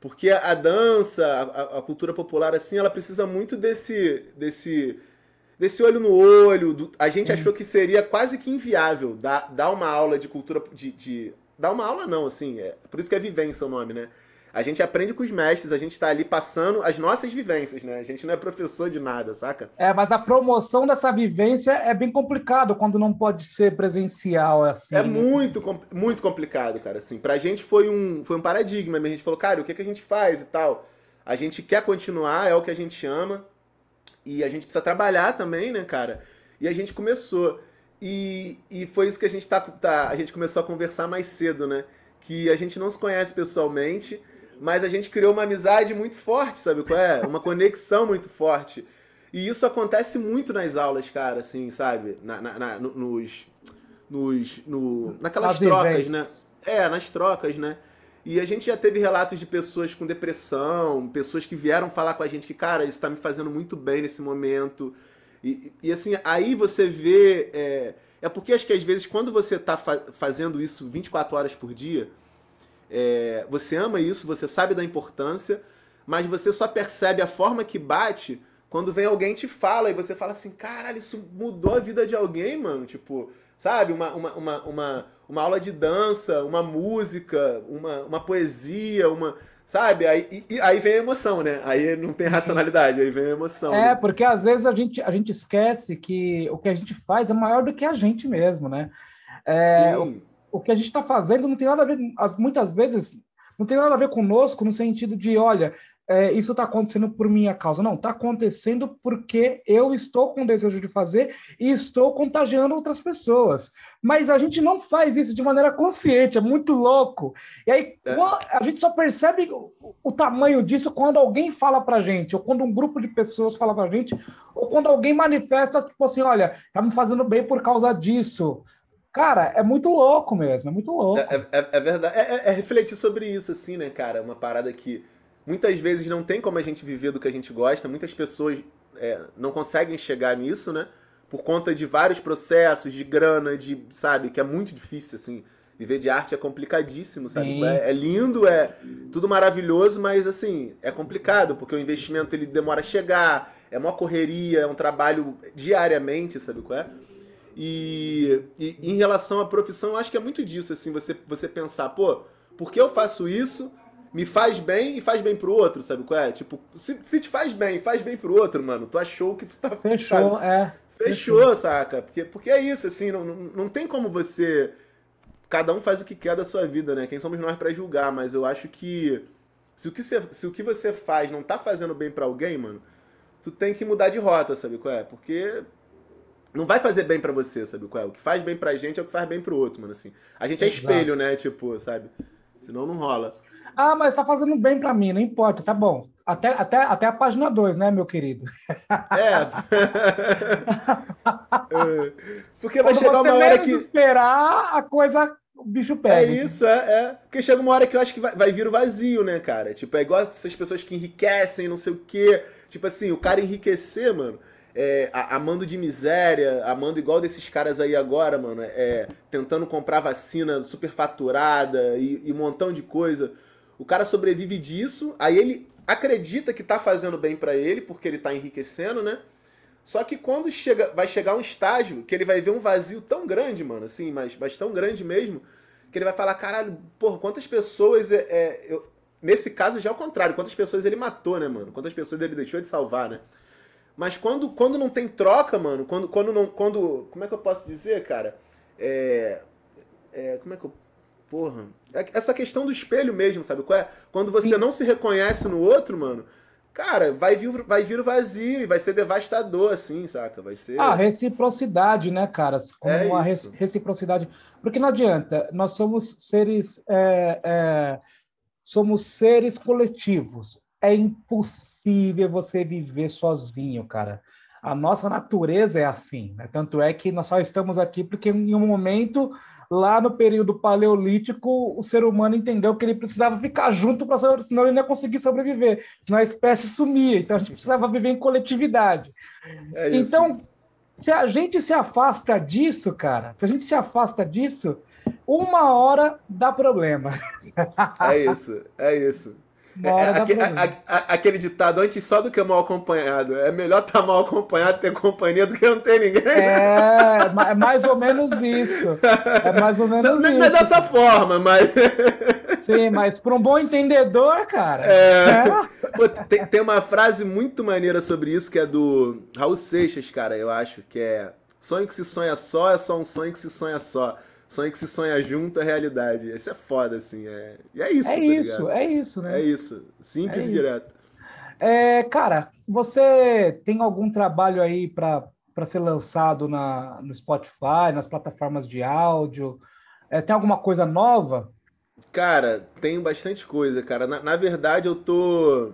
Speaker 2: Porque a, dança, a, a, cultura popular, assim, ela precisa muito desse, desse, desse olho no olho. Do, a gente achou que seria quase que inviável dar, dar uma aula de cultura. De, de, dar uma aula, não, assim. É, por isso que é vivência o nome, né? A gente aprende com os mestres, a gente está ali passando as nossas vivências, né? A gente não é professor de nada, saca?
Speaker 1: É, mas a promoção dessa vivência é bem complicado quando não pode ser presencial, assim.
Speaker 2: É muito, muito complicado, cara, assim. Pra gente foi um, foi um paradigma, a gente falou, cara, o que, que a gente faz e tal? A gente quer continuar, é o que a gente ama, e a gente precisa trabalhar também, né, cara? E a gente começou. E, e foi isso que a gente tá, tá, a gente começou a conversar mais cedo, né? Que a gente não se conhece pessoalmente, mas a gente criou uma amizade muito forte, sabe qual é? Uma conexão muito forte. E isso acontece muito nas aulas, cara, assim, sabe? Na, na, na nos, nos, no, naquelas trocas, né? É, nas trocas, né? E a gente já teve relatos de pessoas com depressão, pessoas que vieram falar com a gente que, cara, isso tá me fazendo muito bem nesse momento. E, e assim, aí você vê. É, é porque acho que às vezes quando você tá fa fazendo isso 24 horas por dia, é, você ama isso, você sabe da importância, mas você só percebe a forma que bate quando vem alguém te fala e você fala assim, caralho, isso mudou a vida de alguém, mano. Tipo, sabe, uma, uma, uma, uma, uma aula de dança, uma música, uma, uma poesia, uma. Sabe? Aí, e, aí vem a emoção, né? Aí não tem racionalidade, aí vem a emoção.
Speaker 1: É, né? porque às vezes a gente, a gente esquece que o que a gente faz é maior do que a gente mesmo, né? É, Sim o que a gente está fazendo não tem nada a ver, muitas vezes, não tem nada a ver conosco no sentido de, olha, é, isso está acontecendo por minha causa. Não, está acontecendo porque eu estou com desejo de fazer e estou contagiando outras pessoas. Mas a gente não faz isso de maneira consciente, é muito louco. E aí é. a gente só percebe o, o tamanho disso quando alguém fala para gente, ou quando um grupo de pessoas fala para gente, ou quando alguém manifesta, tipo assim, olha, está me fazendo bem por causa disso. Cara, é muito louco mesmo, é muito louco.
Speaker 2: É, é, é verdade. É, é, é, refletir sobre isso, assim, né, cara? Uma parada que muitas vezes não tem como a gente viver do que a gente gosta, muitas pessoas é, não conseguem chegar nisso, né? Por conta de vários processos, de grana, de, sabe, que é muito difícil, assim. Viver de arte é complicadíssimo, sabe? É, é, lindo, é tudo maravilhoso, mas assim, é complicado, porque o investimento ele demora a chegar, é uma correria, é um trabalho diariamente, sabe qual é? E, e, em relação à profissão, eu acho que é muito disso, assim, você, você pensar, pô, por que eu faço isso? Me faz bem e faz bem pro outro, sabe qual é? Tipo, se, se te faz bem, faz bem pro outro, mano, tu achou que tu tá.
Speaker 1: Fechou, sabe? é.
Speaker 2: Fechou, Fechou, saca? Porque, porque é isso, assim, não, não, não tem como você. Cada um faz o que quer da sua vida, né? Quem somos nós para julgar, mas eu acho que se o que, você, se o que você faz não tá fazendo bem para alguém, mano, tu tem que mudar de rota, sabe qual é? Porque não vai fazer bem para você, sabe qual é? O que faz bem pra gente é o que faz bem pro outro, mano, assim. A gente é espelho, né? Tipo, sabe? Senão não rola.
Speaker 1: Ah, mas tá fazendo bem para mim, não importa, tá bom. Até, até, até a página 2, né, meu querido?
Speaker 2: É. [LAUGHS] é. Porque vai Quando chegar uma hora que.
Speaker 1: esperar, a coisa. O bicho pega.
Speaker 2: É isso, é, é. Porque chega uma hora que eu acho que vai, vai vir o vazio, né, cara? Tipo, é igual essas pessoas que enriquecem, não sei o quê. Tipo assim, o cara enriquecer, mano é, amando de miséria, amando igual desses caras aí agora, mano, é, tentando comprar vacina superfaturada e, e um montão de coisa. O cara sobrevive disso, aí ele acredita que tá fazendo bem para ele, porque ele tá enriquecendo, né? Só que quando chega, vai chegar um estágio que ele vai ver um vazio tão grande, mano, assim, mas, mas tão grande mesmo, que ele vai falar, caralho, porra, quantas pessoas. É, é, eu... Nesse caso já é o contrário, quantas pessoas ele matou, né, mano? Quantas pessoas ele deixou de salvar, né? Mas quando, quando não tem troca, mano, quando, quando não. Quando, como é que eu posso dizer, cara? É. é como é que eu. Porra. É essa questão do espelho mesmo, sabe? É? Quando você Sim. não se reconhece no outro, mano, cara, vai vir, vai vir o vazio e vai ser devastador, assim, saca? Vai ser.
Speaker 1: Ah, reciprocidade, né, cara? Como é uma isso. reciprocidade. Porque não adianta, nós somos seres. É, é, somos seres coletivos é impossível você viver sozinho, cara. A nossa natureza é assim, né? Tanto é que nós só estamos aqui porque em um momento lá no período paleolítico o ser humano entendeu que ele precisava ficar junto para senão ele não ia conseguir sobreviver, senão a espécie sumia. Então a gente precisava viver em coletividade. É então, se a gente se afasta disso, cara, se a gente se afasta disso, uma hora dá problema.
Speaker 2: É isso, é isso. É, é aquele, a, a, aquele ditado, antes só do que mal acompanhado. É melhor estar tá mal acompanhado ter companhia do que não ter ninguém.
Speaker 1: É, é mais ou menos isso. É mais ou menos não, isso.
Speaker 2: Não é dessa forma, mas. [LAUGHS]
Speaker 1: Sim, mas para um bom entendedor, cara.
Speaker 2: É. é. Pô, tem, tem uma frase muito maneira sobre isso que é do Raul Seixas, cara, eu acho, que é. Sonho que se sonha só é só um sonho que se sonha só. Sonho que se sonha junto à realidade. Esse é foda, assim. É... E é isso,
Speaker 1: É
Speaker 2: tá
Speaker 1: isso, ligado? é isso, né?
Speaker 2: É isso. Simples é e direto.
Speaker 1: É, cara, você tem algum trabalho aí para ser lançado na, no Spotify, nas plataformas de áudio? É, tem alguma coisa nova?
Speaker 2: Cara, tenho bastante coisa, cara. Na, na verdade, eu tô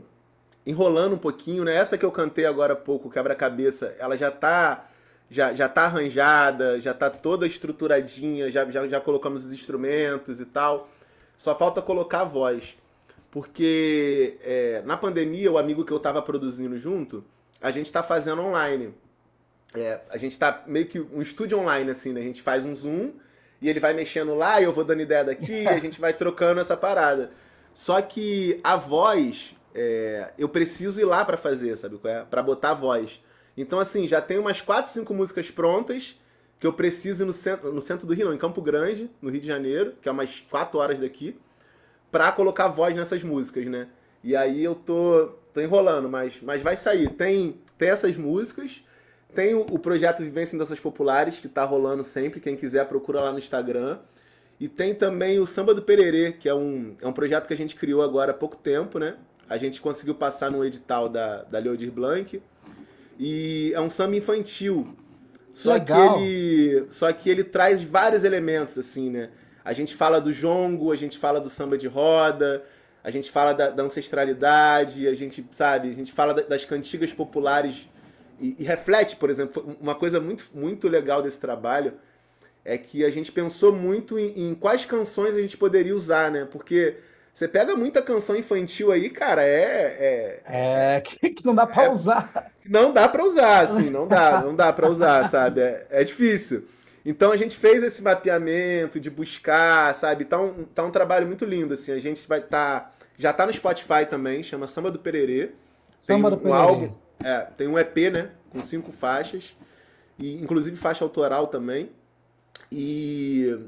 Speaker 2: enrolando um pouquinho, né? Essa que eu cantei agora há pouco, Quebra-Cabeça, ela já tá já, já tá arranjada, já tá toda estruturadinha, já, já, já colocamos os instrumentos e tal. Só falta colocar a voz. Porque é, na pandemia, o amigo que eu tava produzindo junto, a gente tá fazendo online. É, a gente tá meio que um estúdio online, assim, né? A gente faz um Zoom e ele vai mexendo lá e eu vou dando ideia daqui a gente vai trocando essa parada. Só que a voz, é, eu preciso ir lá para fazer, sabe? É? Para botar a voz. Então, assim, já tem umas 4, 5 músicas prontas que eu preciso ir no centro, no centro do Rio, não, em Campo Grande, no Rio de Janeiro, que é umas 4 horas daqui, pra colocar voz nessas músicas, né? E aí eu tô, tô enrolando, mas, mas vai sair. Tem, tem essas músicas, tem o, o projeto Vivência em Danças Populares, que tá rolando sempre, quem quiser procura lá no Instagram. E tem também o Samba do Pererê, que é um, é um projeto que a gente criou agora há pouco tempo, né? A gente conseguiu passar no edital da, da Leodir Blanc. E é um samba infantil. Só Legal. que ele, só que ele traz vários elementos assim, né? A gente fala do jongo, a gente fala do samba de roda, a gente fala da, da ancestralidade, a gente sabe, a gente fala das cantigas populares e, e, reflete, por exemplo, uma coisa muito muito legal desse trabalho é que a gente pensou muito em, em quais canções a gente poderia usar, né? Porque você pega muita canção infantil aí, cara,
Speaker 1: é. É, é que, que, não dá pra é, usar.
Speaker 2: Não dá pra usar, assim, não dá, não dá pra usar, sabe? É, é difícil. Então a gente fez esse mapeamento de buscar, sabe? Tá um, tá um trabalho muito lindo, assim. A gente vai estar. Tá, já tá no Spotify também, chama Samba do Pererê.
Speaker 1: Samba
Speaker 2: tem
Speaker 1: um, do Pererê. álbum.
Speaker 2: É, tem um EP, né? Com cinco faixas. E inclusive faixa autoral também. E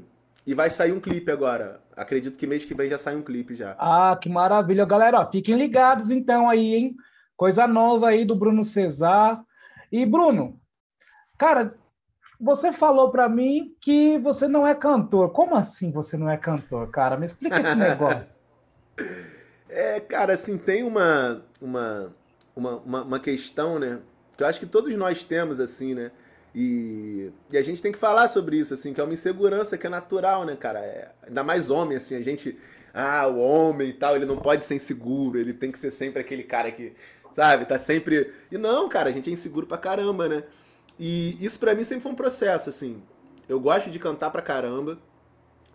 Speaker 2: e vai sair um clipe agora. Acredito que mês que vem já sai um clipe já.
Speaker 1: Ah, que maravilha. Galera, ó, fiquem ligados então aí, hein? Coisa nova aí do Bruno Cesar. E Bruno, cara, você falou para mim que você não é cantor. Como assim você não é cantor, cara? Me explica esse [LAUGHS] negócio.
Speaker 2: é, cara, assim, tem uma, uma, uma, uma questão, né? Que eu acho que todos nós temos, assim, né? E, e, a gente tem que falar sobre isso, assim, que é uma insegurança que é natural, né, cara? É, ainda mais homem, assim, a gente. Ah, o homem e tal, ele não pode ser inseguro, ele tem que ser sempre aquele cara que, sabe, tá sempre. E não, cara, a gente é inseguro pra caramba, né? E isso para mim sempre foi um processo, assim. Eu gosto de cantar pra caramba,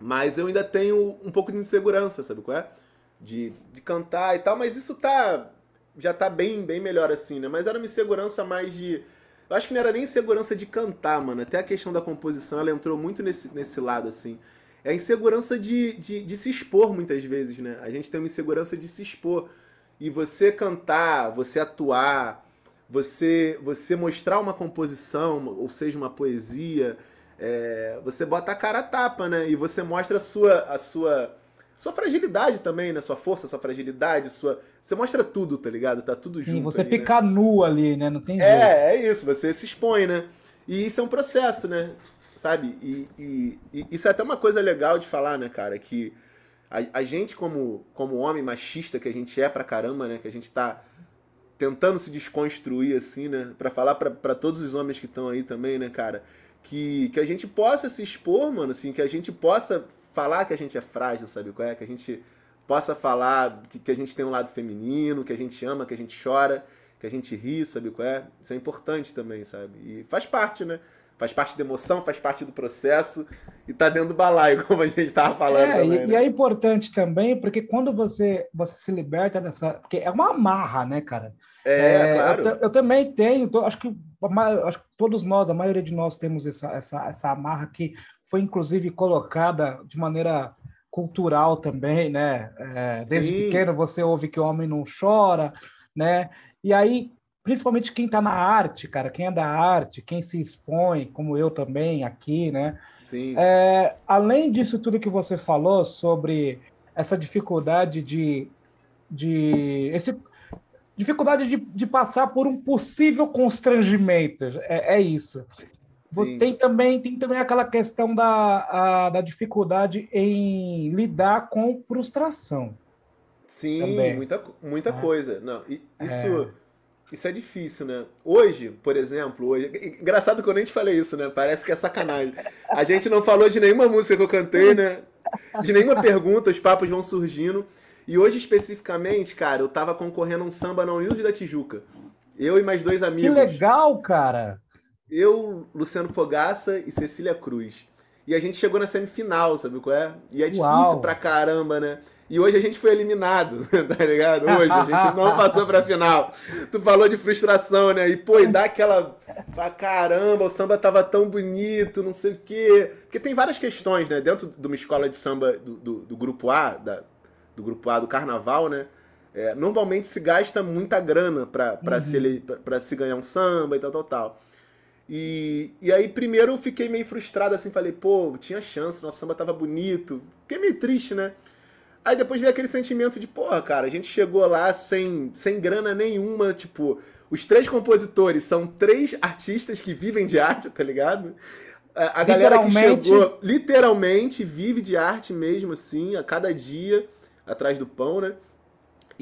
Speaker 2: mas eu ainda tenho um pouco de insegurança, sabe qual é? De, de cantar e tal, mas isso tá. Já tá bem, bem melhor assim, né? Mas era uma insegurança mais de Eu acho que não era nem insegurança de cantar, mano. Até a questão da composição, ela entrou muito nesse, nesse lado, assim. É a insegurança de, de, de se expor muitas vezes, né? A gente tem uma insegurança de se expor. E você cantar, você atuar, você, você mostrar uma composição, ou seja, uma poesia, é, você bota a cara a tapa, né? E você mostra a sua, a sua, sua fragilidade também, né? Sua força, sua fragilidade, sua. Você mostra tudo, tá ligado? Tá tudo junto. Sim,
Speaker 1: você
Speaker 2: ali,
Speaker 1: fica
Speaker 2: né?
Speaker 1: nu ali, né? Não tem
Speaker 2: jeito. É, é isso, você se expõe, né? E isso é um processo, né? Sabe? E, e, e isso é até uma coisa legal de falar, né, cara? Que a, a gente, como, como homem machista que a gente é pra caramba, né? Que a gente tá tentando se desconstruir, assim, né? Pra falar para todos os homens que estão aí também, né, cara? que, que a gente possa se expor, mano, assim, que a gente possa falar que a gente é frágil, sabe qual é? Que a gente possa falar que, que a gente tem um lado feminino, que a gente ama, que a gente chora, que a gente ri, sabe qual é? Isso é importante também, sabe? E faz parte, né? Faz parte da emoção, faz parte do processo e tá dentro do balaio, [LAUGHS] como a gente estava falando é, também.
Speaker 1: E, né? e, é importante também, porque quando você, você se liberta dessa. Porque é uma amarra, né, cara?
Speaker 2: É, é claro.
Speaker 1: Eu, eu, também tenho, acho que, acho que todos nós, a maioria de nós temos essa, essa, essa amarra que foi inclusive colocada de maneira cultural também, né? É, desde Sim. pequeno você ouve que o homem não chora, né? E aí, principalmente quem está na arte, cara, quem é da arte, quem se expõe, como eu também aqui, né?
Speaker 2: Sim.
Speaker 1: É, além disso tudo que você falou sobre essa dificuldade de, de esse dificuldade de, de passar por um possível constrangimento. É, é isso. Tem também, tem também aquela questão da, a, da dificuldade em lidar com frustração.
Speaker 2: Sim, também. muita, muita é. coisa. Não, isso, é. isso é difícil, né? Hoje, por exemplo, hoje. Engraçado que eu nem te falei isso, né? Parece que é sacanagem. A gente não falou de nenhuma música que eu cantei, né? De nenhuma pergunta, os papos vão surgindo. E hoje, especificamente, cara, eu tava concorrendo a um samba na Unilde da Tijuca. Eu e mais dois amigos.
Speaker 1: Que legal, cara!
Speaker 2: Eu, Luciano Fogaça e Cecília Cruz. E a gente chegou na semifinal, sabe qual é? E é difícil Uau. pra caramba, né? E hoje a gente foi eliminado, [LAUGHS] tá ligado? Hoje a gente não passou pra final. Tu falou de frustração, né? E, pô, e dá aquela. Pra caramba, o samba tava tão bonito, não sei o quê. Porque tem várias questões, né? Dentro de uma escola de samba do, do, do grupo A, da, do grupo A do carnaval, né? É, normalmente se gasta muita grana para uhum. se, se ganhar um samba e tal, tal, tal. E, e aí, primeiro eu fiquei meio frustrado, assim, falei, pô, tinha chance, nosso samba tava bonito. Fiquei meio triste, né? Aí depois veio aquele sentimento de, porra, cara, a gente chegou lá sem, sem grana nenhuma, tipo, os três compositores são três artistas que vivem de arte, tá ligado? A, a galera que chegou, literalmente, vive de arte mesmo, assim, a cada dia atrás do pão, né?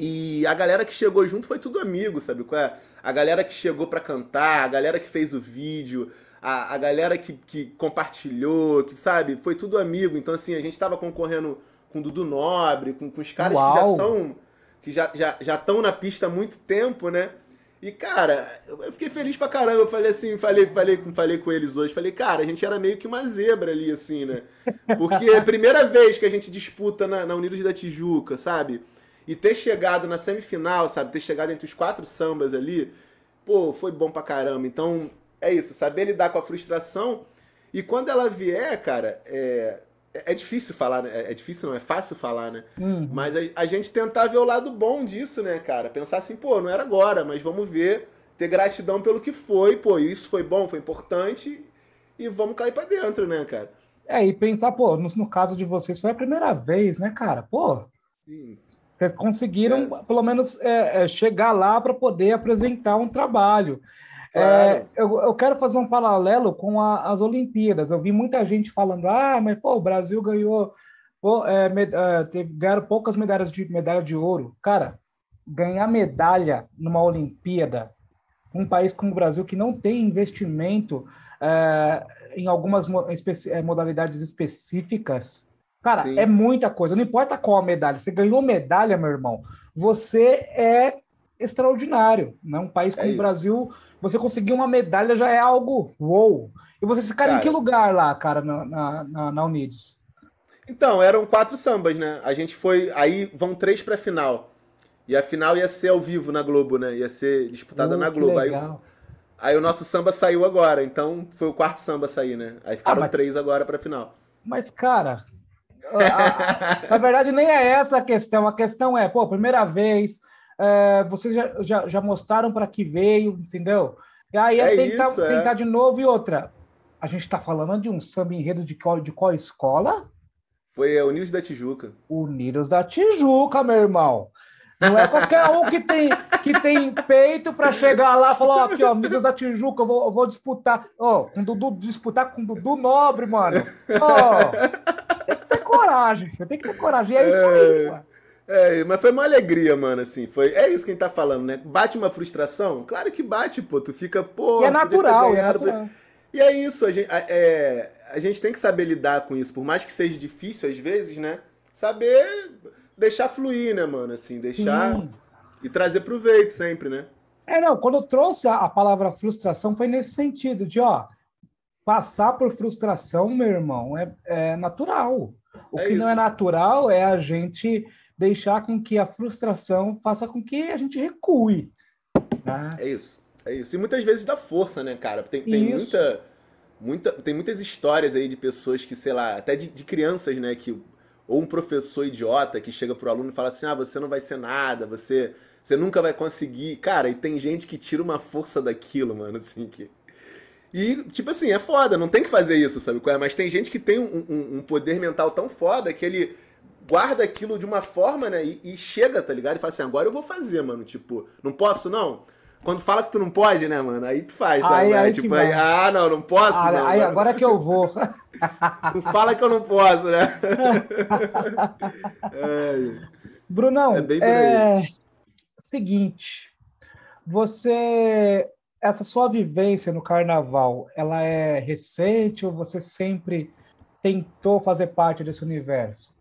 Speaker 2: E a galera que chegou junto foi tudo amigo, sabe qual é? A galera que chegou para cantar, a galera que fez o vídeo, a, a galera que, que compartilhou, que, sabe? Foi tudo amigo. Então, assim, a gente tava concorrendo com o Dudu Nobre, com, com os caras Uau. que já são. que já estão já, já na pista há muito tempo, né? E, cara, eu fiquei feliz pra caramba. Eu falei assim, falei, falei, falei com eles hoje. Falei, cara, a gente era meio que uma zebra ali, assim, né? Porque é a primeira vez que a gente disputa na, na Unidos da Tijuca, sabe? E ter chegado na semifinal, sabe? Ter chegado entre os quatro sambas ali, pô, foi bom pra caramba. Então, é isso, saber lidar com a frustração. E quando ela vier, cara, é, é, é difícil falar, né? É, é difícil, não é fácil falar, né? Uhum. Mas a, a, gente tentar ver o lado bom disso, né, cara? Pensar assim, pô, não era agora, mas vamos ver, ter gratidão pelo que foi, pô, isso foi bom, foi importante e vamos cair para dentro, né, cara?
Speaker 1: É, e pensar, pô, no, no, caso de vocês foi a primeira vez, né, cara? Pô, Sim. Conseguiram é. pelo menos é, é chegar lá para poder apresentar um trabalho. É, claro. Eu, eu, quero fazer um paralelo com a, as Olimpíadas. Eu vi muita gente falando: ah, mas pô, o Brasil ganhou, pô, é, med, teve, ganharam poucas medalhas de medalha de ouro. Cara, ganhar medalha numa Olimpíada, um país como o Brasil que não tem investimento em algumas modalidades específicas, cara, Sim. é muita coisa. Não importa qual a medalha. Você ganhou medalha, meu irmão. Você é extraordinário. Né? Um país como o Brasil você conseguir uma medalha já é algo wow. E você ficaram em que lugar lá, cara, na, na, na, na Unidos?
Speaker 2: Então, eram quatro sambas, né? A gente foi. Aí vão três pra final. E a final ia ser ao vivo na Globo, né? Ia ser disputada uh, na Globo. Aí, Aí o nosso samba saiu agora, então foi o quarto samba sair, né? Aí ficaram ah, mas... três agora pra final.
Speaker 1: Mas, cara, a, a, na verdade nem é essa a questão. A questão é, pô, primeira vez, é, vocês já, já, já mostraram para que veio, entendeu? E aí é, é tentar, isso, é. tentar de novo e outra. A gente está falando de um samba enredo de qual, de qual escola?
Speaker 2: Foi é, o Unidos da Tijuca.
Speaker 1: Unidos da Tijuca, meu irmão. Não é qualquer um que tem, que tem peito para chegar lá e falar, aqui, ó, Unidos da Tijuca, eu vou, eu vou disputar. Ó, com Dudu, disputar com Dudu Nobre, mano. Ó, tem coragem, tem que ter coragem. E é isso aí,
Speaker 2: é. mano. É, mas foi uma alegria, mano, assim. Foi, é isso que a gente tá falando, né? Bate uma frustração? Claro que bate, pô. Tu fica, pô.
Speaker 1: E é natural, é natural.
Speaker 2: E é isso, a gente, é, a gente tem que saber lidar com isso. Por mais que seja difícil às vezes, né? Saber deixar fluir, né, mano? Assim, deixar Sim. e trazer proveito sempre, né?
Speaker 1: É, não, quando eu trouxe a, a palavra frustração foi nesse sentido, de, ó, passar por frustração, meu irmão, é, é natural. O é que isso. não é natural é a gente deixar com que a frustração faça com que a gente recue.
Speaker 2: Né? É isso, é isso. E muitas vezes dá força, né, cara? Tem, tem muita, muita, tem muitas histórias aí de pessoas que, sei lá, até de, de crianças, né, que ou um professor idiota que chega pro aluno e fala assim: "Ah, você não vai ser nada, você você nunca vai conseguir". Cara, e tem gente que tira uma força daquilo, mano, assim que e, tipo assim, é foda, não tem que fazer isso, sabe? É? Mas tem gente que tem um, um, um poder mental tão foda que ele guarda aquilo de uma forma, né? E, e, chega, tá ligado? E fala assim, agora eu vou fazer, mano. Tipo, não posso, não? Quando fala que tu não pode, né, mano? Aí tu faz, sabe? Aí, aí tipo, aí, ah, não, não posso, ah, não.
Speaker 1: Aí mano. agora que eu vou. [LAUGHS]
Speaker 2: Não fala que eu não posso, né? [LAUGHS]
Speaker 1: é. Brunão, é, bem é... seguinte, você essa sua vivência no carnaval, ela é recente ou você sempre tentou fazer parte desse universo?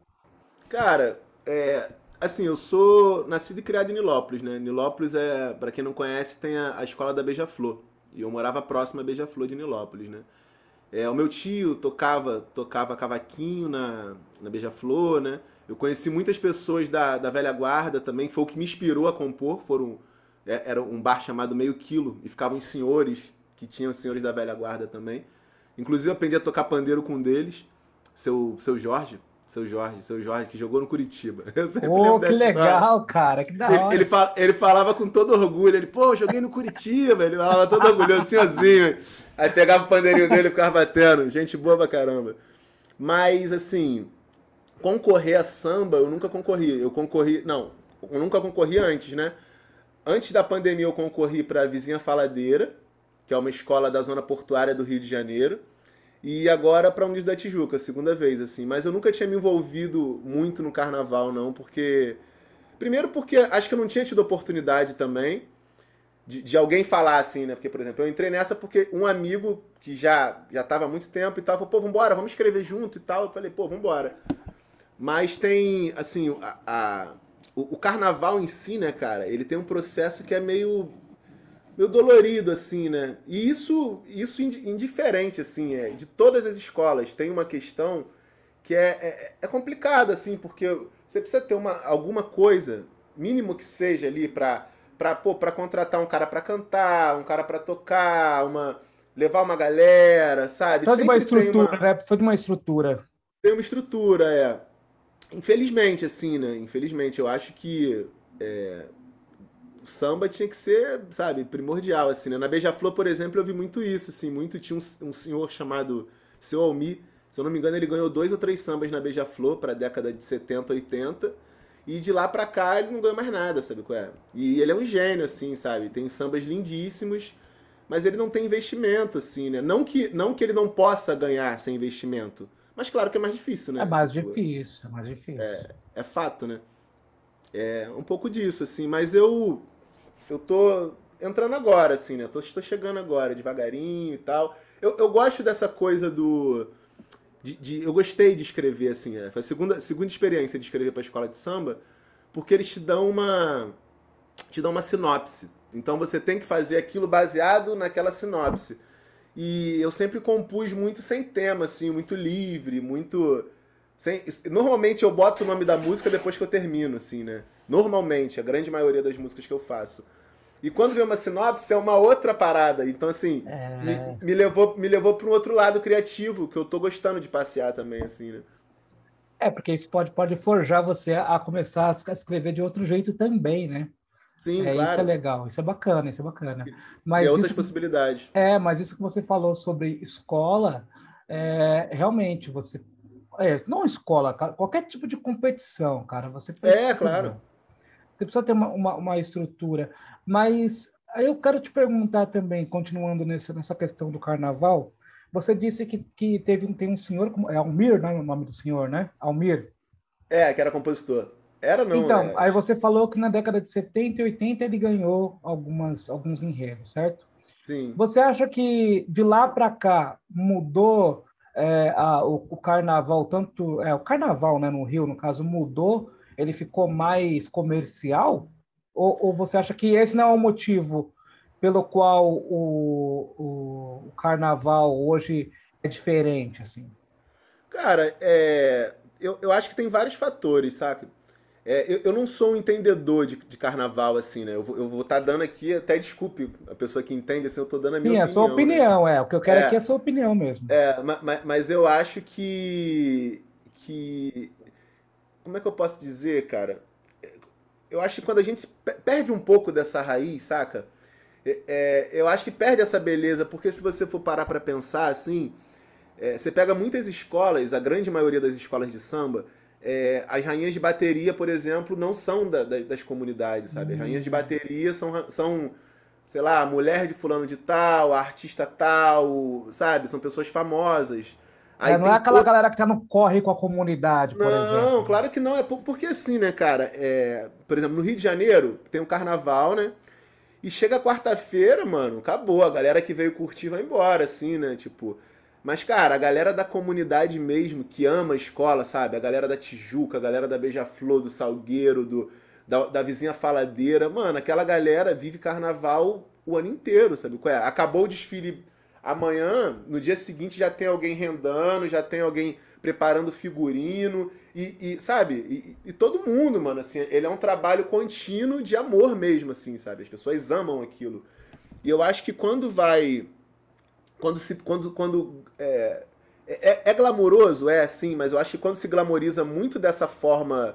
Speaker 2: Cara, é, assim, eu sou nascido e criado em Nilópolis, né? Nilópolis é, para quem não conhece, tem a, a escola da Beija-Flor. E eu morava próximo à Beija-Flor de Nilópolis, né? É, o meu tio tocava tocava cavaquinho na, na Beija-Flor, né? Eu conheci muitas pessoas da, da velha guarda também, foi o que me inspirou a compor. Foram, era um bar chamado Meio Quilo e ficavam os senhores, que tinham os senhores da velha guarda também. Inclusive eu aprendi a tocar pandeiro com um deles, seu, seu Jorge, seu Jorge, seu Jorge, que jogou no Curitiba. [LAUGHS]
Speaker 1: Eu sempre oh, lembro dessa que legal, história. cara, que da hora.
Speaker 2: Ele, ele, ele, falava com todo orgulho, ele, pô, joguei no Curitiba, ele falava todo orgulhoso, senhorzinho. Aí pegava o pandeirinho dele e ficava batendo. Gente boa pra caramba. Mas, assim, concorrer a samba, eu nunca concorri. Eu concorri, não, eu nunca concorri antes, né? Antes da pandemia eu concorri para a Vizinha Faladeira, que é uma escola da zona portuária do Rio de Janeiro. E agora para Unidos da Tijuca, segunda vez, assim. Mas eu nunca tinha me envolvido muito no carnaval, não, porque. Primeiro porque acho que eu não tinha tido oportunidade também de, de alguém falar assim, né? Porque, por exemplo, eu entrei nessa porque um amigo que já já tava há muito tempo e tal, falou, pô, vambora, vamos escrever junto e tal. Eu falei, pô, vambora. Mas tem, assim, a, a o, o carnaval em si, né, cara, ele tem um processo que é meio meio dolorido, assim, né? E isso, isso indiferente, assim, é, de todas as escolas. Tem uma questão que é, é, é complicada, assim, porque você precisa ter uma, alguma coisa, mínimo que seja ali, para pra, pô, pra contratar um cara para cantar, um cara para tocar, uma levar uma galera, sabe?
Speaker 1: Precisa de uma estrutura, uma... né? Precisa de uma estrutura.
Speaker 2: Tem uma estrutura, é. Infelizmente, assim, né? Infelizmente, eu acho que é, o samba tinha que ser, sabe, primordial, assim, né? Na Beija-Flor, por exemplo, eu vi muito isso, assim, muito tinha um, um senhor chamado Seu Almi, se eu não me engano, ele ganhou dois ou três sambas na Beija-Flor para a década de 70, 80, e de lá para cá ele não ganhou mais nada, sabe qual é? E ele é um gênio, assim, sabe? Tem sambas lindíssimos, mas ele não tem investimento, assim, né? Não que, não que ele não possa ganhar sem investimento, mas claro que é mais difícil, né?
Speaker 1: É mais tipo, difícil, é mais difícil.
Speaker 2: É, é fato, né? É um pouco disso, assim, mas eu eu tô entrando agora, assim, né? Tô, estou chegando agora, devagarinho e tal. Eu, eu gosto dessa coisa do. De, de, eu gostei de escrever, assim, né? foi a segunda, segunda experiência de escrever para a escola de samba, porque eles te dão uma. te dão uma sinopse. Então você tem que fazer aquilo baseado naquela sinopse. E eu sempre compus muito sem tema, assim, muito livre, muito sem, normalmente eu boto o nome da música depois que eu termino, assim, né? Normalmente, a grande maioria das músicas que eu faço. E quando vê uma sinopse, é uma outra parada. Então, assim, é... me, me, levou, me levou para um outro lado criativo, que eu tô gostando de passear também, assim, né?
Speaker 1: É, porque isso pode, pode forjar você a começar a escrever de outro jeito também, né?
Speaker 2: Sim,
Speaker 1: é,
Speaker 2: claro.
Speaker 1: Isso é legal, isso é bacana, isso é bacana.
Speaker 2: Mas e outras isso, possibilidades.
Speaker 1: É, mas isso que você falou sobre escola, é, realmente, você... É, não escola, qualquer tipo de competição, cara, você
Speaker 2: precisa, É, claro.
Speaker 1: Você precisa ter uma, uma, uma estrutura. Mas aí eu quero te perguntar também, continuando nesse, nessa questão do carnaval, você disse que, que teve tem um senhor, é Almir, né, o nome do senhor, né? Almir.
Speaker 2: É, que era compositor. Era não.
Speaker 1: Então,
Speaker 2: é...
Speaker 1: aí você falou que na década de 70 e 80 ele ganhou algumas, alguns enredos, certo?
Speaker 2: Sim.
Speaker 1: Você acha que de lá para cá mudou é, a, o, o, carnaval, tanto. É, o carnaval né, no Rio, no caso, mudou? Ele ficou mais comercial? Ou, ou você acha que esse não é o motivo pelo qual o, o, o carnaval hoje é diferente, assim?
Speaker 2: Cara, é, eu, eu acho que tem vários fatores, sabe? É, eu, eu, não sou um entendedor de, de carnaval, assim, né? Eu vou estar tá dando aqui, até desculpe a pessoa que entende, assim, eu estou dando a minha Sim,
Speaker 1: opinião. Sim, a sua opinião, né? é. O que eu quero é, aqui é a sua opinião mesmo.
Speaker 2: É, mas, mas eu acho que. que. Como é que eu posso dizer, cara? Eu acho que quando a gente perde um pouco dessa raiz, saca? É, é, eu acho que perde essa beleza, porque se você for parar para pensar assim, é, você pega muitas escolas, a grande maioria das escolas de samba, é, as rainhas de bateria, por exemplo, não são da, da, das comunidades, sabe? As rainhas de bateria são, são, sei lá, mulher de fulano de tal, artista tal, sabe? São pessoas famosas.
Speaker 1: É, não é aquela galera que tá no corre com a comunidade, por
Speaker 2: não,
Speaker 1: exemplo.
Speaker 2: Não, claro que não. É porque assim, né, cara? É, por exemplo, no Rio de Janeiro tem um carnaval, né? E chega quarta-feira, mano, acabou. A galera que veio curtir vai embora, assim, né? Tipo. Mas, cara, a galera da comunidade mesmo, que ama a escola, sabe? A galera da Tijuca, a galera da Beija-Flor, do Salgueiro, do, da, da vizinha Faladeira. Mano, aquela galera vive carnaval o ano inteiro, sabe? É? Acabou o desfile amanhã, no dia seguinte já tem alguém rendando, já tem alguém preparando figurino. E, e sabe? E, e, todo mundo, mano, assim, ele é um trabalho contínuo de amor mesmo, assim, sabe? As pessoas amam aquilo. E eu acho que quando vai quando se quando quando é, é, é glamouroso, é sim, mas eu acho que quando se glamoriza muito dessa forma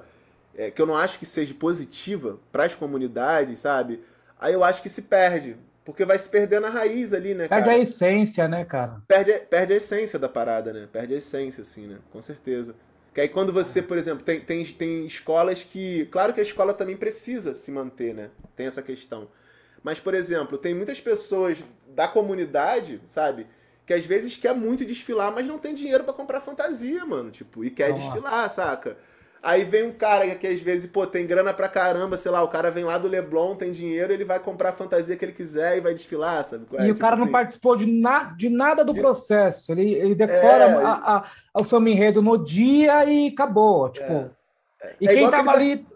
Speaker 2: é, que eu não acho que seja positiva para as comunidades, sabe? Aí eu acho que se perde, porque vai se perder na raiz ali, né,
Speaker 1: Perde a essência, né, cara?
Speaker 2: Perde, perde a essência da parada, né? Perde a essência, assim, né? Com certeza. Que aí quando você, por exemplo, tem, tem, tem escolas que. Claro que a escola também precisa se manter, né? Tem essa questão. Mas, por exemplo, tem muitas pessoas da comunidade, sabe? Que às vezes quer muito desfilar, mas não tem dinheiro para comprar fantasia, mano. Tipo, e quer Nossa. desfilar, saca? Aí vem um cara que às vezes, pô, tem grana pra caramba, sei lá, o cara vem lá do Leblon, tem dinheiro, ele vai comprar a fantasia que ele quiser e vai desfilar, sabe?
Speaker 1: É, e tipo o cara assim. não participou de, na, de nada do processo. Ele, ele decora é... a, a, o seu enredo no dia e acabou. Tipo. É. E, é quem tava ali,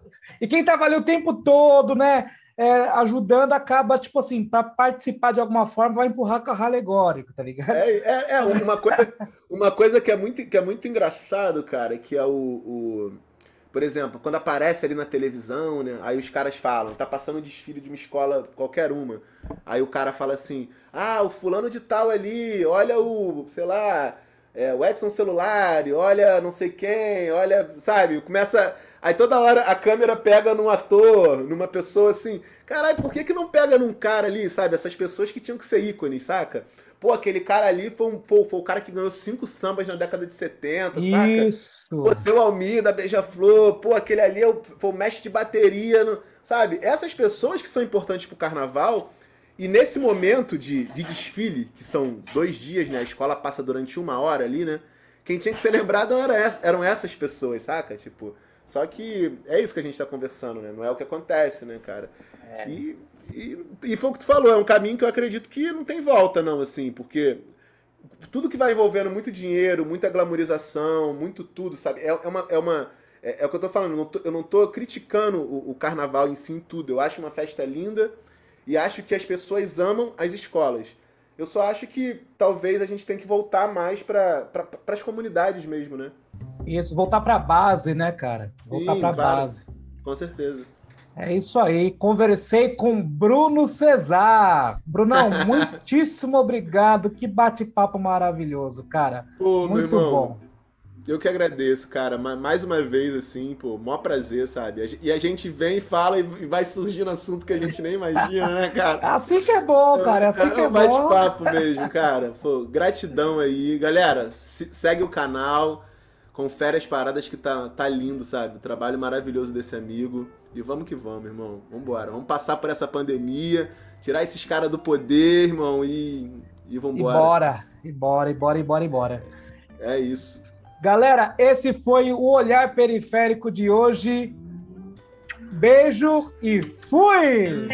Speaker 1: e quem tava ali o tempo todo, né? É, ajudando, acaba, tipo assim, para participar de alguma forma, vai empurrar carro alegórico, tá ligado?
Speaker 2: É, é, é, uma, coisa, uma coisa que é muito, que é muito engraçado, cara, que é o, o. Por exemplo, quando aparece ali na televisão, né? Aí os caras falam, tá passando um desfile de uma escola qualquer uma. Aí o cara fala assim: ah, o fulano de tal ali, olha o, sei lá, é, o Edson Celular, olha não sei quem, olha, sabe? Começa Aí toda hora a câmera pega num ator, numa pessoa assim. Caralho, por que, que não pega num cara ali, sabe? Essas pessoas que tinham que ser ícones, saca? Pô, aquele cara ali foi, um, pô, foi o cara que ganhou cinco sambas na década de 70,
Speaker 1: Isso.
Speaker 2: saca? Isso. Pô, seu Almir da Beija-Flor, pô, aquele ali é o, foi o mestre de bateria, no, sabe? Essas pessoas que são importantes pro carnaval, e nesse momento de, de desfile, que são dois dias, né? A escola passa durante uma hora ali, né? Quem tinha que ser lembrado era, eram essas pessoas, saca? Tipo, só que é isso que a gente está conversando, né? Não é o que acontece, né, cara? É. E, e, e foi o que tu falou, é um caminho que eu acredito que não tem volta, não, assim, porque tudo que vai envolvendo muito dinheiro, muita glamorização, muito tudo, sabe? É, é uma. É, uma é, é, o que eu tô falando, eu não tô, eu não tô criticando o, o, carnaval em si em tudo. Eu acho uma festa linda e acho que as pessoas amam as escolas. Eu só acho que talvez a gente tem que voltar mais para pra, as comunidades mesmo, né?
Speaker 1: Isso, voltar para a base, né, cara? Voltar para a claro. base.
Speaker 2: Com certeza.
Speaker 1: É isso aí. Conversei com Bruno Cesar. Brunão, [LAUGHS] muitíssimo obrigado. Que bate-papo maravilhoso, cara.
Speaker 2: Pô, Muito bom. Eu que agradeço, cara. Mais uma vez, assim, pô, maior prazer, sabe? E a gente vem e fala e vai surgindo assunto que a gente nem imagina, né, cara? [LAUGHS]
Speaker 1: Assim que é bom, cara. Assim é que é, é bom.
Speaker 2: bate-papo mesmo, cara. Pô, gratidão aí. Galera, segue o canal, confere as paradas que tá, tá lindo, sabe? O trabalho maravilhoso desse amigo. E vamos que vamos, irmão. Vambora. Vamos passar por essa pandemia, tirar esses caras do poder, irmão, e, e vambora.
Speaker 1: E bora, e bora, e bora, e bora, e bora.
Speaker 2: É isso.
Speaker 1: Galera, esse foi o Olhar Periférico de hoje. Beijo e fui!